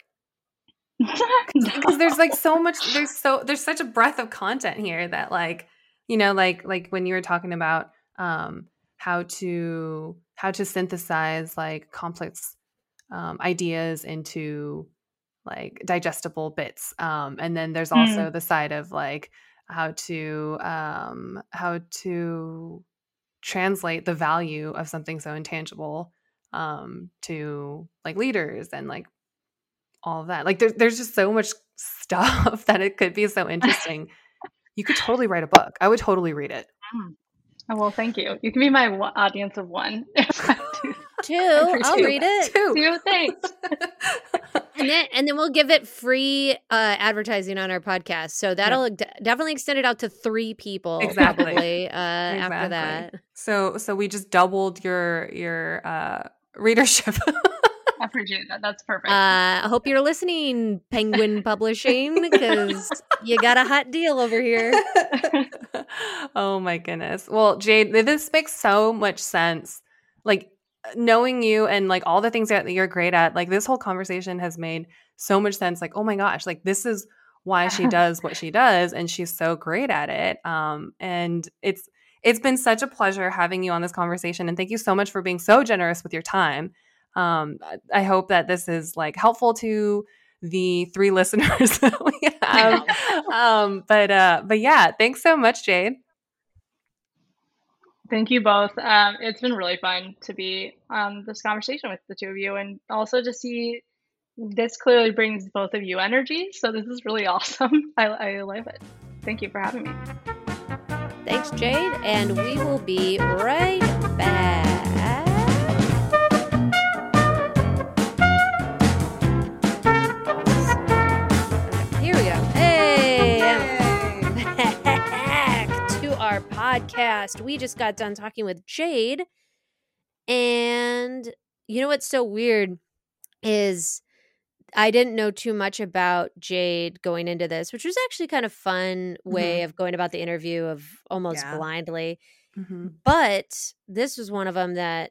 because there's like so much. There's so there's such a breadth of content here that like you know like like when you were talking about um how to how to synthesize like complex um, ideas into like digestible bits um and then there's also the side of like how to um how to translate the value of something so intangible um to like leaders and like all of that. Like there, there's just so much stuff that it could be so interesting. You could totally write a book. I would totally read it. Oh, well, thank you. You can be my audience of one. Two, I'll appreciate read it. Two. Two, thanks. And then, and then we'll give it free uh, advertising on our podcast. So that'll de- definitely extend it out to three people. Exactly. Probably, uh, After that. So so we just doubled your your uh readership I appreciate that. That's perfect. Uh, I hope you're listening, Penguin Publishing, because you got a hot deal over here. oh my goodness. Well, Jade, this makes so much sense. Like knowing you and like all the things that you're great at, like this whole conversation has made so much sense. Like, oh my gosh, like this is why she does what she does and she's so great at it. Um and it's it's been such a pleasure having you on this conversation and thank you so much for being so generous with your time. Um I- hope that this is like helpful to the three listeners that we have um but uh but yeah thanks so much jade Thank you both. Um, it's been really fun to be on this conversation with the two of you, and also to see this clearly brings both of you energy. So this is really awesome. I, I love it. Thank you for having me. Thanks, Jade, and we will be right back. Podcast. We just got done talking with Jade, and you know what's so weird is I didn't know too much about Jade going into this, which was actually kind of fun way of going about the interview of almost Yeah. blindly. mm-hmm. But this was one of them that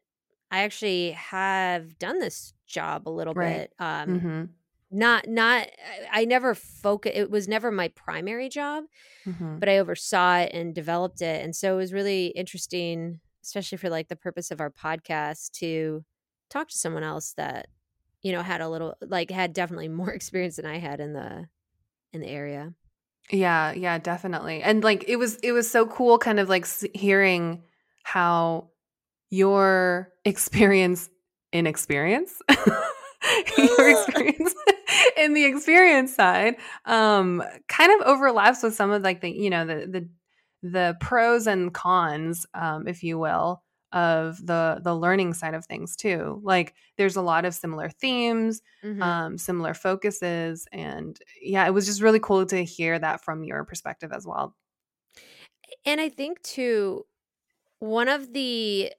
I actually have done this job a little Right. bit. Um, Mm-hmm. Not not I- never focus. It was never my primary job, Mm-hmm. but I oversaw it and developed it, and so it was really interesting, especially for like the purpose of our podcast, to talk to someone else that you know had a little like had definitely more experience than I had in the in the area. yeah yeah definitely and like it was it was so cool kind of like hearing how your experience in experience your experience in the experience side um kind of overlaps with some of like the you know the the the pros and cons um if you will of the the learning side of things too like there's a lot of similar themes Mhm. um similar focuses and yeah it was just really cool to hear that from your perspective as well And I think too, one of the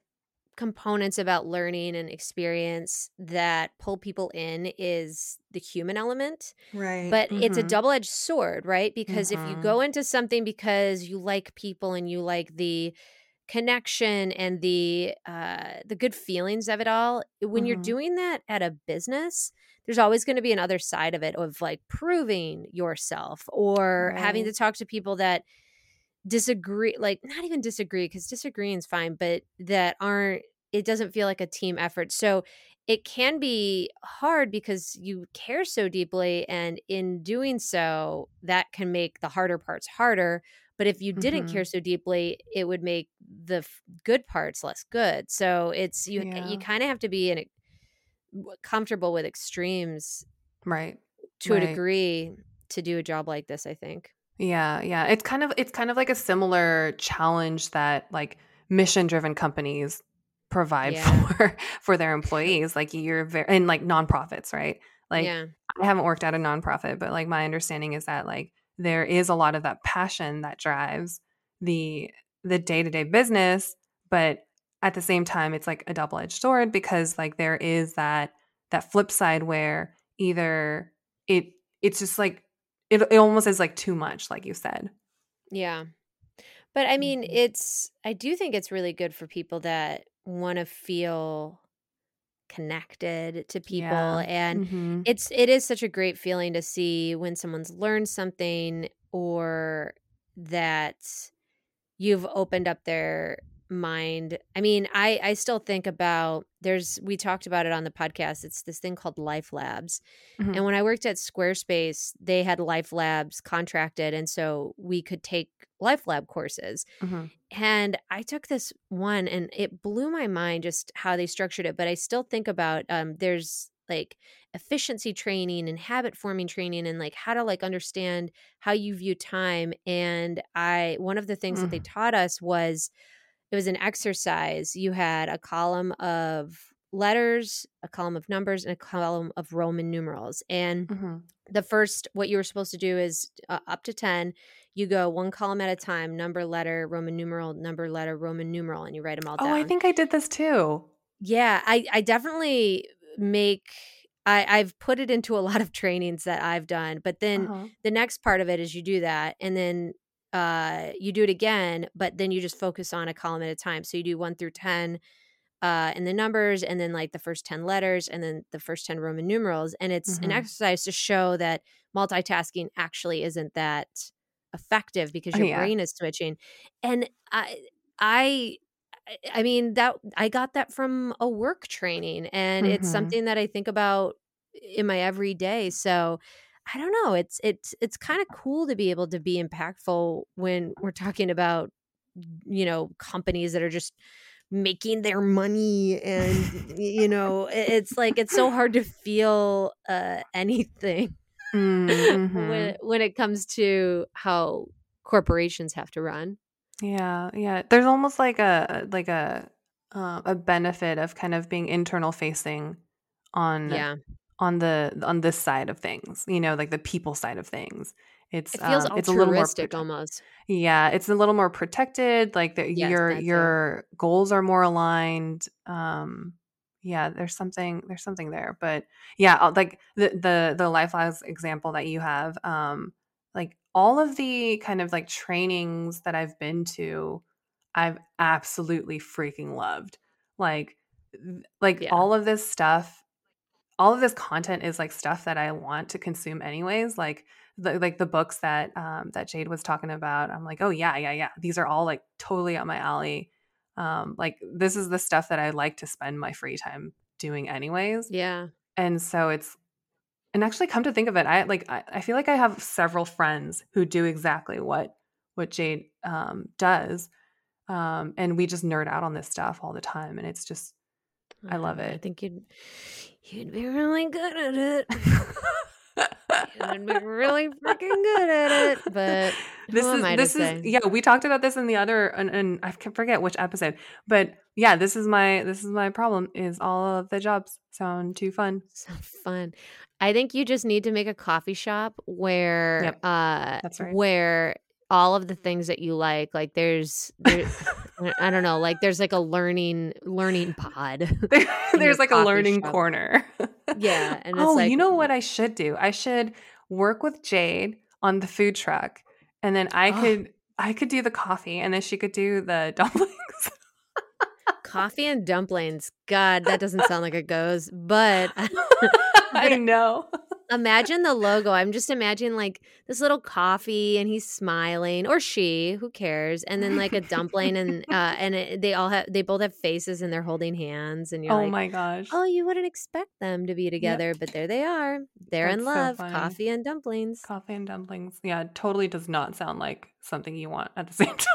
components about learning and experience that pull people in is the human element. right But it's a Mhm. double edged sword, right? Because if you Mhm. go into something because you like people and you like the connection and the uh the good feelings of it all when you're Mhm. doing that at a business there's always going to be another side of it of like proving yourself or having to talk to people that disagree like not even disagree because disagreeing is fine but that aren't it doesn't feel like a team effort so it can be hard because you care so deeply and in doing so that can make the harder parts harder but if you didn't Mhm. care so deeply it would make the f- good parts less good so it's you Yeah. you kind of have to be in a, comfortable with extremes right to a degree to do a job like this i think Yeah, yeah. It's kind of it's kind of like a similar challenge that like mission driven companies provide Yeah. for for their employees. Like you're very and like nonprofits, right? Like yeah I haven't worked at a nonprofit, but like my understanding is that like there is a lot of that passion that drives the the day to day business, but at the same time, it's like a double edged sword because like there is that that flip side where either it it's just like it, it almost is like too much like you said Yeah. But I mean, Mhm. it's I do think it's really good for people that want to feel connected to people Yeah. and Mhm. it's it is such a great feeling to see when someone's learned something or that you've opened up their mind. I mean, I I still think about there's we talked about it on the podcast. It's this thing called Life Labs. Mhm. And when I worked at Squarespace, they had Life Labs contracted and so we could take Life Lab courses. Mhm. And I took this one and it blew my mind just how they structured it. But I still think about um, there's like efficiency training and habit forming training and like how to like understand how you view time. And I one of the things that they Mm. taught us was it was an exercise. You had a column of letters, a column of numbers, and a column of Roman numerals. And Mhm. the first what you were supposed to do is uh, up to 10 you go one column at a time number letter roman numeral number letter roman numeral and you write them all oh down Oh, i think i did this too yeah i i definitely make i i've put it into a lot of trainings that i've done but then Uh-huh. the next part of it is you do that and then uh you do it again but then you just focus on a column at a time so you do 1 through 10 uh and the numbers and then like the first 10 letters and then the first 10 roman numerals and it's an Mhm. exercise to show that multitasking actually isn't that effective because Oh, your yeah. brain is switching and i i I mean that I got that from a work training and it's Mhm. something that I think about in my everyday. So I don't know, it's it's it's kind of cool to be able to be impactful when we're talking about you know companies that are just making their money and you know it's like it's so hard to feel uh anything Mm, mhm. when when it comes to how corporations have to run. Yeah, yeah. There's almost like a like a uh, a benefit of kind of being internal facing on Yeah. On the on this side of things. You know, like the people side of things. It's It feels um, it's a little more prote- almost. yeah, it's a little more protected. Like the, Yes, your your goals are more aligned. Um, yeah, there's something there's something there. But yeah, uh, like the the the life labs example that you have, um, like all of the kind of like trainings that I've been to, I've absolutely freaking loved. Like like Yeah. all of this stuff all of this content is like stuff that I want to consume anyways. Like the like the books that um that Jade was talking about. I'm like, oh yeah, yeah, yeah. These are all like totally up my alley. Um, like this is the stuff that I like to spend my free time doing anyways. Yeah. And so it's and actually come to think of it, I like I, I feel like I have several friends who do exactly what what Jade um does. Um, and we just nerd out on this stuff all the time. And it's just I love it. I think you'd you'd be really good at it. You'd be really freaking good at it. But this is am I to this is say? yeah we talked about this in the other and, and i forget which episode but yeah this is my this is my problem is all of the jobs sound too fun So fun. I think you just need to make a coffee shop where Yep, uh that's right. where all of the things that you like, like there's there, I don't know, like there's like a learning learning pod. There- in your there's like a learning shop. corner Yeah, and it's oh like you know what i should do i should work with jade on the food truck and then i Oh. could i could do the coffee and then she could do the dumplings coffee and dumplings. God, that doesn't sound like it goes, but i know imagine the logo. I'm just imagining like this little coffee and he's smiling or she, who cares? And then like a dumpling and uh and it, they all have they both have faces and they're holding hands and you're like oh like my gosh Oh, you wouldn't expect them to be together, but there they are. They're in That's so love. funny. Coffee and dumplings. coffee and dumplings yeah totally does not sound like something you want at the same time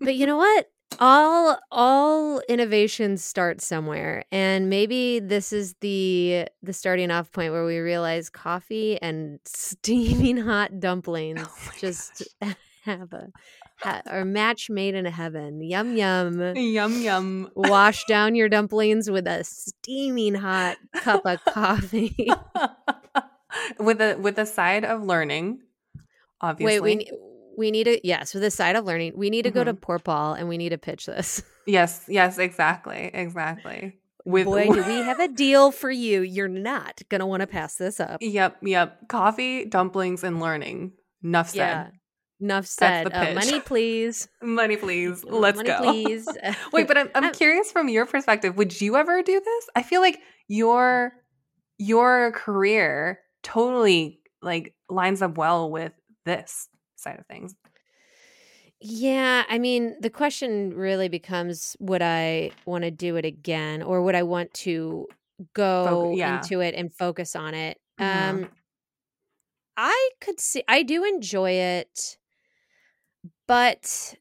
but you know what? All all innovations start somewhere, and maybe this is the the starting off point where we realize coffee and steaming hot oh dumplings Oh just have a ha, are match made in heaven. Yum yum. Yum yum. Wash down your dumplings with a steaming hot cup of coffee. with a with a side of learning, obviously. Wait, we we need to yes, with the side of learning, we need to go to Mhm. Port Paul and we need to pitch this. yes, yes, exactly, exactly. with Boy, do we have a deal for you. You're not going to want to pass this up. Yep, yep. Coffee, dumplings, and learning. Enough said. Yeah. Enough said. the Uh, money, please. Money, please. Let's money, go. please. Wait, but I'm, I'm I'm- curious from your perspective. Would you ever do this? I feel like your your career totally like lines up well with this side of things. Yeah, I mean, the question really becomes would I want to do it again or would I want to go yeah. into it and focus on it? Mhm. Um I could see I do enjoy it, but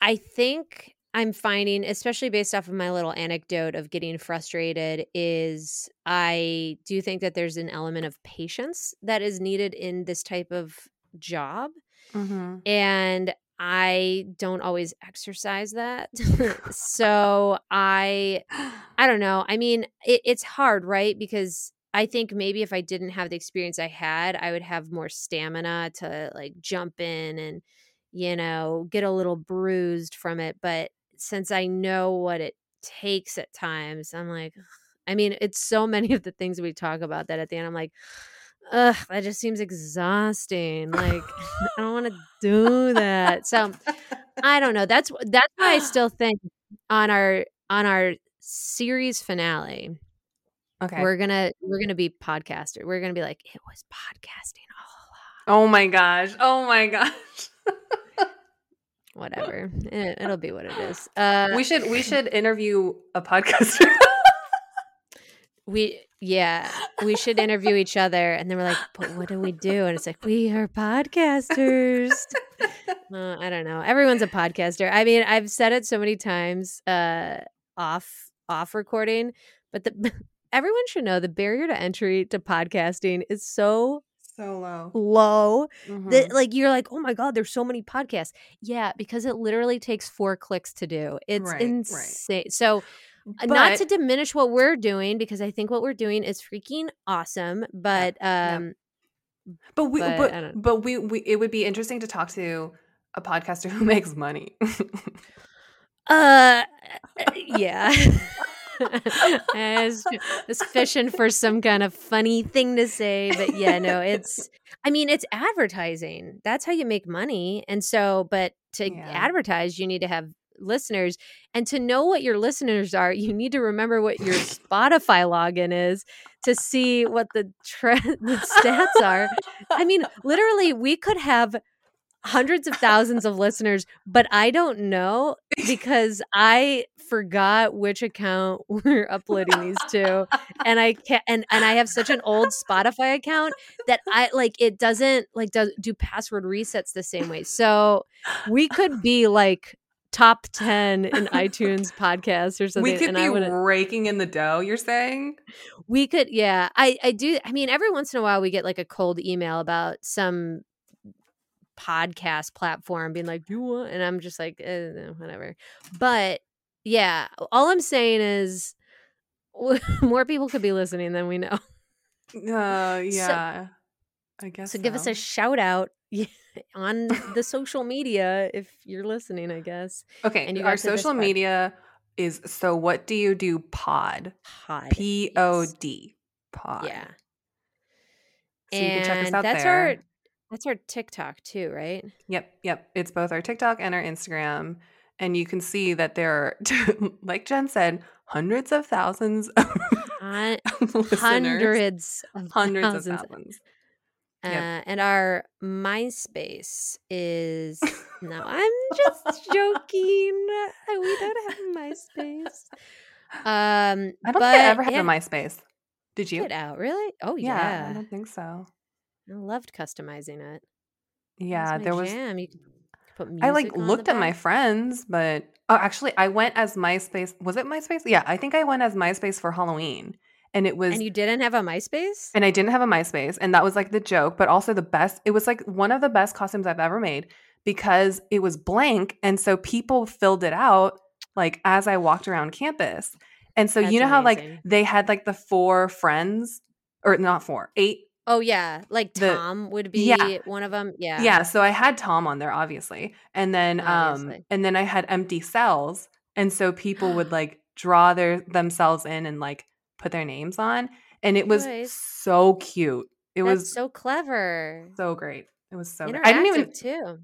I think I'm finding, especially based off of my little anecdote of getting frustrated, is I do think that there's an element of patience that is needed in this type of job Mm-hmm. and I don't always exercise that. so I I don't know. I mean, it, it's hard, right? Because I think maybe if I didn't have the experience I had, I would have more stamina to like jump in and you know, get a little bruised from it, but since I know what it takes at times, I'm like. I mean, it's so many of the things we talk about that at the end I'm like ugh, that just seems exhausting. Like I don't want to do that. So I don't know. That's that's why I still think on our on our series finale, Okay. we're gonna we're gonna be podcaster. We're gonna be like, it was podcasting all along. oh my gosh. Oh my gosh. Whatever. It, it'll be what it is. Uh we should we should interview a podcaster. We yeah, we should interview each other and then we're like, but what do we do? And it's like, we are podcasters. Uh, I don't know. Everyone's a podcaster. I mean, I've said it so many times uh, off off recording, but the everyone should know the barrier to entry to podcasting is so so low. low Mhm. that like you're like, oh my god, there's so many podcasts. Yeah, because it literally takes four clicks to do. It's Right, right. insane. So. Uh, not to diminish what we're doing because I think what we're doing is freaking awesome, but yeah. um But we, But but, but, we, we, it would be interesting to talk to a podcaster who makes money. Uh, yeah. I was, was fishing for some kind of funny thing to say, but yeah, no, it's. I mean, it's advertising. That's how you make money, and so, but to Yeah. advertise, you need to have listeners, and to know what your listeners are, you need to remember what your Spotify login is to see what the tre- the stats are. I mean, literally, we could have hundreds of thousands of listeners, but I don't know because I forgot which account we're uploading these to, and I can't. And and I have such an old Spotify account that I like it doesn't like does do password resets the same way. So we could be like top ten in iTunes podcasts or something. we could be raking in the dough, you're saying? we could, yeah. I I do. I mean, every once in a while we get like a cold email about some podcast platform being like, "Do you want?" And I'm just like, eh, whatever. But yeah, all I'm saying is more people could be listening than we know. Uh, yeah. I guess So give us a shout out on the social media if you're listening. I guess Okay, and our got to this social media is so what do you do pod? pod. P O yes. Pod. Yeah, So you can check us And out that's there. our that's our TikTok too, right? Yep, yep. It's both our TikTok and our Instagram. And you can see that there are, like Jen said, hundreds of thousands of listeners. hundreds of Hundreds of thousands. Thousands. Uh, Yep. and our MySpace is no, I'm just joking. Uh, We don't have MySpace. Um, I don't but think I ever had yeah, a MySpace. Did you? Get out, really? Oh yeah, yeah, I don't think so. I loved customizing it. Yeah, there was. jam. You could put music. I like looked at my friends, but oh, actually, I went as MySpace. Was it MySpace? Yeah, I think I went as MySpace for Halloween, and it was and you didn't have a MySpace. and I didn't have a MySpace, and that was like the joke, but also the best. It was like one of the best costumes I've ever made because it was blank, and so people filled it out like as I walked around campus. And so you That's know how like they had like the four friends, or not four, eight. oh yeah, like The- Tom would be Yeah. one of them. Yeah, Yeah. so I had Tom on there, obviously, and then um, and then I had empty cells, and so people would like draw their themselves in and like put their names on. And it was Nice. so cute. It That's was so clever. so great. It was so. I didn't even too.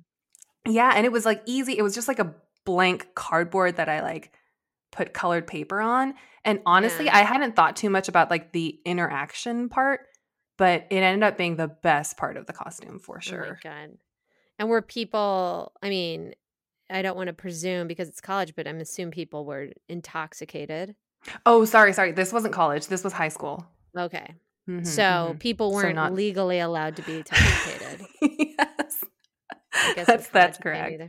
Yeah, and it was like easy. It was just like a blank cardboard that I like put colored paper on. And honestly, Yeah. I hadn't thought too much about like the interaction part, but it ended up being the best part of the costume for Oh my sure. god. And were people? I mean, I don't want to presume because it's college, but I'm assuming people were intoxicated. Oh, sorry, sorry. This wasn't college. This was high school. Okay, Mhm, so mhm. people weren't not- legally allowed to be intoxicated. yes. I guess that's that's correct.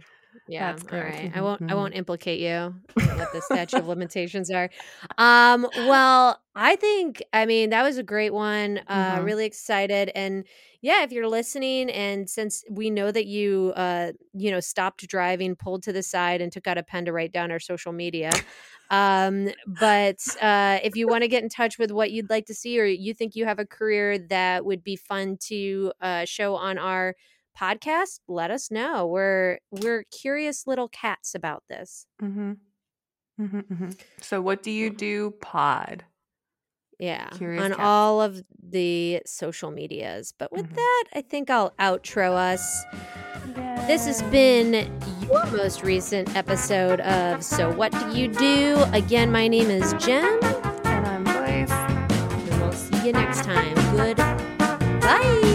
Yeah, That's all correct. right. I Mhm, won't. I mhm. won't implicate you. I don't know what the statute of limitations are. Um. Well, I think. I mean, that was a great one. Uh, Mhm. really excited, and yeah, if you're listening, and since we know that you, uh, you know, stopped driving, pulled to the side, and took out a pen to write down our social media. Um, but uh, if you want to get in touch with what you'd like to see, or you think you have a career that would be fun to uh, show on our podcast, let us know. We're we're curious little cats about this. hmm hmm hmm So, what do you do, Pod? Yeah, Curious on all of the social medias. But with Mhm. that, I think I'll outro us. This has been your most recent episode of So What Do You Do? Again, my name is Jen, And I'm Blaze. and we'll see you next time. Good. Bye.